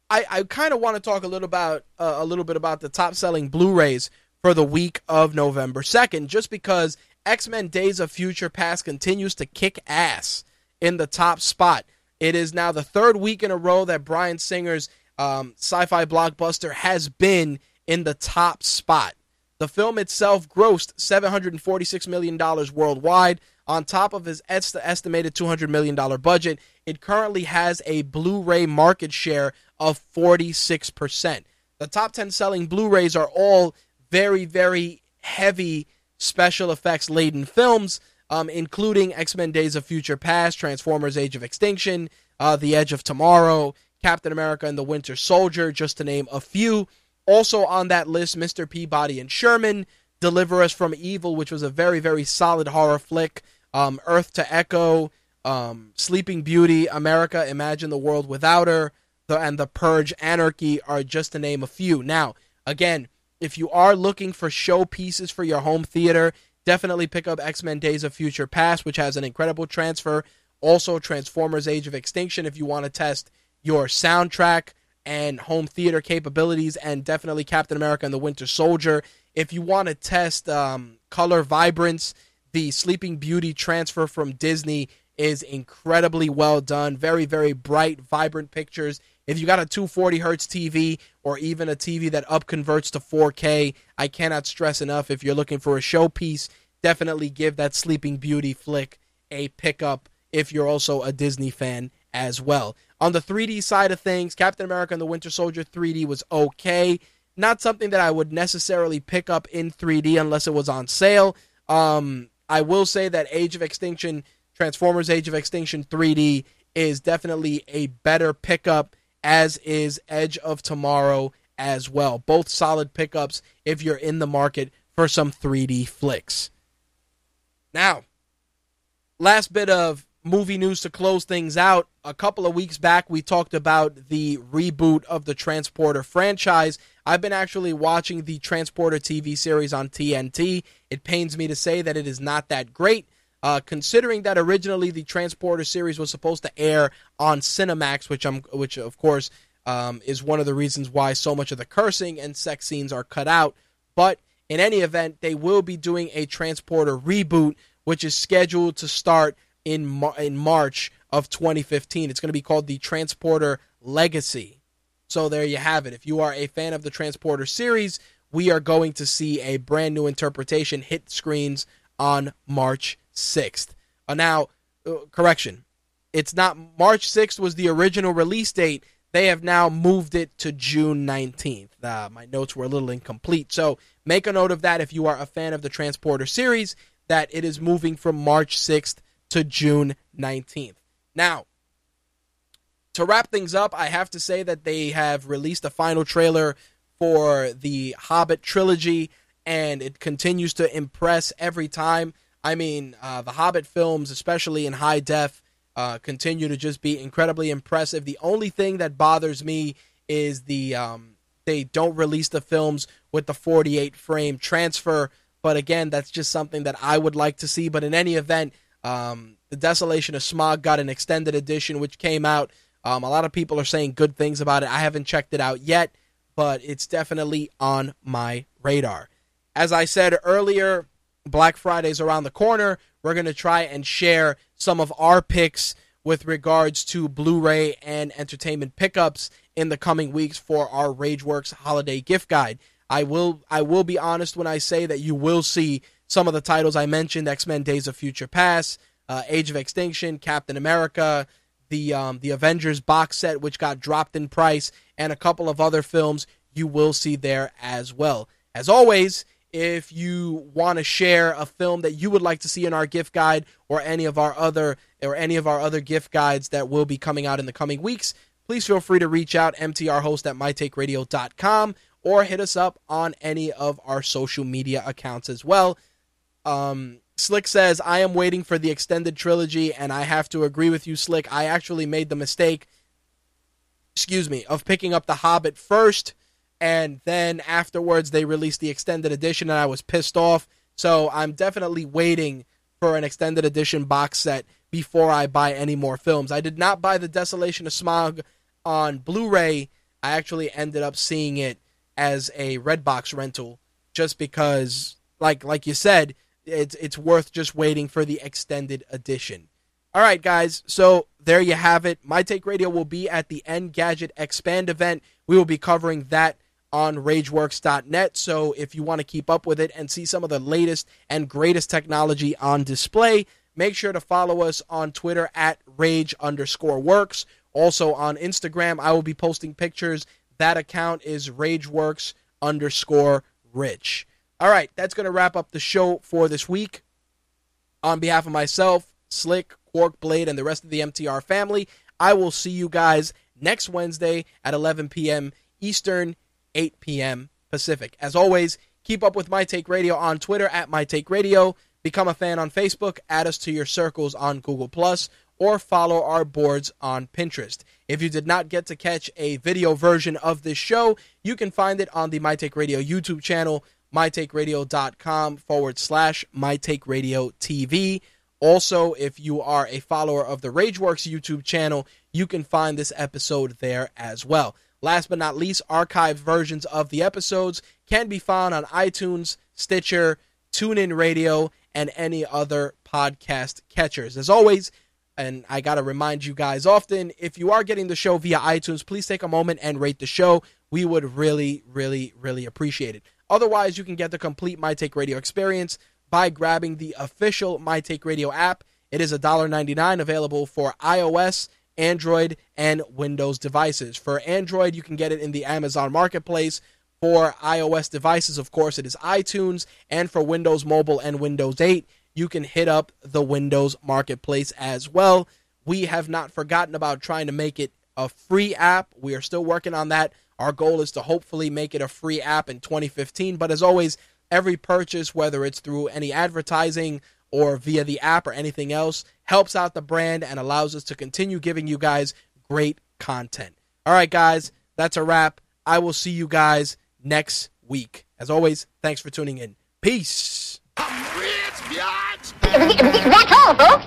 I, I kind of want to talk a little about uh, a little bit about the top selling Blu-rays for the week of November second, just because X Men: Days of Future Past continues to kick ass in the top spot. It is now the third week in a row that Bryan Singer's um, sci-fi blockbuster has been in the top spot. The film itself grossed $746 million worldwide. On top of his est- estimated $200 million budget, it currently has a Blu ray market share of 46%. The top 10 selling Blu rays are all very, very heavy special effects laden films, um, including X Men Days of Future Past, Transformers Age of Extinction, uh, The Edge of Tomorrow, Captain America and the Winter Soldier, just to name a few. Also on that list, Mr. Peabody and Sherman, Deliver Us from Evil, which was a very, very solid horror flick, um, Earth to Echo, um, Sleeping Beauty, America, Imagine the World Without Her, the, and The Purge, Anarchy are just to name a few. Now, again, if you are looking for showpieces for your home theater, definitely pick up X Men Days of Future Past, which has an incredible transfer. Also, Transformers Age of Extinction if you want to test your soundtrack and home theater capabilities, and definitely Captain America and the Winter Soldier. If you want to test um, color vibrance, the Sleeping Beauty transfer from Disney is incredibly well done. Very, very bright, vibrant pictures. If you got a 240 hertz TV or even a TV that up converts to 4K, I cannot stress enough. If you're looking for a showpiece, definitely give that Sleeping Beauty flick a pickup if you're also a Disney fan as well. On the 3D side of things, Captain America and the Winter Soldier 3D was okay. Not something that I would necessarily pick up in 3D unless it was on sale. Um, I will say that Age of Extinction, Transformers Age of Extinction 3D, is definitely a better pickup, as is Edge of Tomorrow as well. Both solid pickups if you're in the market for some 3D flicks. Now, last bit of movie news to close things out. A couple of weeks back, we talked about the reboot of the Transporter franchise. I've been actually watching the Transporter TV series on TNT. It pains me to say that it is not that great. Uh, considering that originally the Transporter series was supposed to air on Cinemax, which I'm, which of course um, is one of the reasons why so much of the cursing and sex scenes are cut out. But in any event, they will be doing a Transporter reboot, which is scheduled to start in Mar- in March of 2015. It's going to be called the Transporter Legacy. So there you have it. If you are a fan of the Transporter series, we are going to see a brand new interpretation hit screens on March 6th. Uh, now, uh, correction. It's not March 6th was the original release date. They have now moved it to June 19th. Uh, my notes were a little incomplete. So make a note of that if you are a fan of the Transporter series, that it is moving from March 6th to June 19th. Now, to wrap things up, I have to say that they have released a final trailer for the Hobbit trilogy, and it continues to impress every time. I mean, uh, the Hobbit films, especially in high def, uh, continue to just be incredibly impressive. The only thing that bothers me is the um, they don't release the films with the 48 frame transfer. But again, that's just something that I would like to see. But in any event, um, the Desolation of Smaug got an extended edition, which came out. Um, a lot of people are saying good things about it. I haven't checked it out yet, but it's definitely on my radar. As I said earlier, Black Friday's around the corner. We're going to try and share some of our picks with regards to Blu-ray and entertainment pickups in the coming weeks for our RageWorks holiday gift guide. I will I will be honest when I say that you will see some of the titles I mentioned: X Men: Days of Future Past, uh, Age of Extinction, Captain America, the um, the Avengers box set, which got dropped in price, and a couple of other films you will see there as well. As always, if you want to share a film that you would like to see in our gift guide or any of our other or any of our other gift guides that will be coming out in the coming weeks, please feel free to reach out mtrhost at mytakeradio.com or hit us up on any of our social media accounts as well. Um, Slick says, I am waiting for the extended trilogy, and I have to agree with you, Slick. I actually made the mistake, excuse me, of picking up The Hobbit first, and then afterwards they released the extended edition, and I was pissed off. So I'm definitely waiting for an extended edition box set before I buy any more films. I did not buy The Desolation of Smaug on Blu ray. I actually ended up seeing it as a Redbox rental just because, like like you said, it's it's worth just waiting for the extended edition. All right, guys. So there you have it. My Take Radio will be at the Engadget Expand event. We will be covering that on RageWorks.net. So if you want to keep up with it and see some of the latest and greatest technology on display, make sure to follow us on Twitter at Rage underscore Works. Also on Instagram, I will be posting pictures. That account is RageWorks underscore Rich. All right, that's going to wrap up the show for this week. On behalf of myself, Slick, Quark, Blade, and the rest of the MTR family, I will see you guys next Wednesday at 11 p.m. Eastern, 8 p.m. Pacific. As always, keep up with My Take Radio on Twitter at My Take Radio. Become a fan on Facebook. Add us to your circles on Google Plus, or follow our boards on Pinterest. If you did not get to catch a video version of this show, you can find it on the My Take Radio YouTube channel mytakeradio.com forward slash mytakeradio TV. Also, if you are a follower of the Rageworks YouTube channel, you can find this episode there as well. Last but not least, archived versions of the episodes can be found on iTunes, Stitcher, TuneIn Radio, and any other podcast catchers. As always, and I got to remind you guys often, if you are getting the show via iTunes, please take a moment and rate the show. We would really, really, really appreciate it. Otherwise, you can get the complete My Take Radio experience by grabbing the official My Take Radio app. It is $1.99 available for iOS, Android, and Windows devices. For Android, you can get it in the Amazon Marketplace. For iOS devices, of course, it is iTunes. And for Windows Mobile and Windows 8, you can hit up the Windows Marketplace as well. We have not forgotten about trying to make it a free app. We are still working on that. Our goal is to hopefully make it a free app in 2015. But as always, every purchase, whether it's through any advertising or via the app or anything else, helps out the brand and allows us to continue giving you guys great content. All right, guys, that's a wrap. I will see you guys next week. As always, thanks for tuning in. Peace. That's all, folks.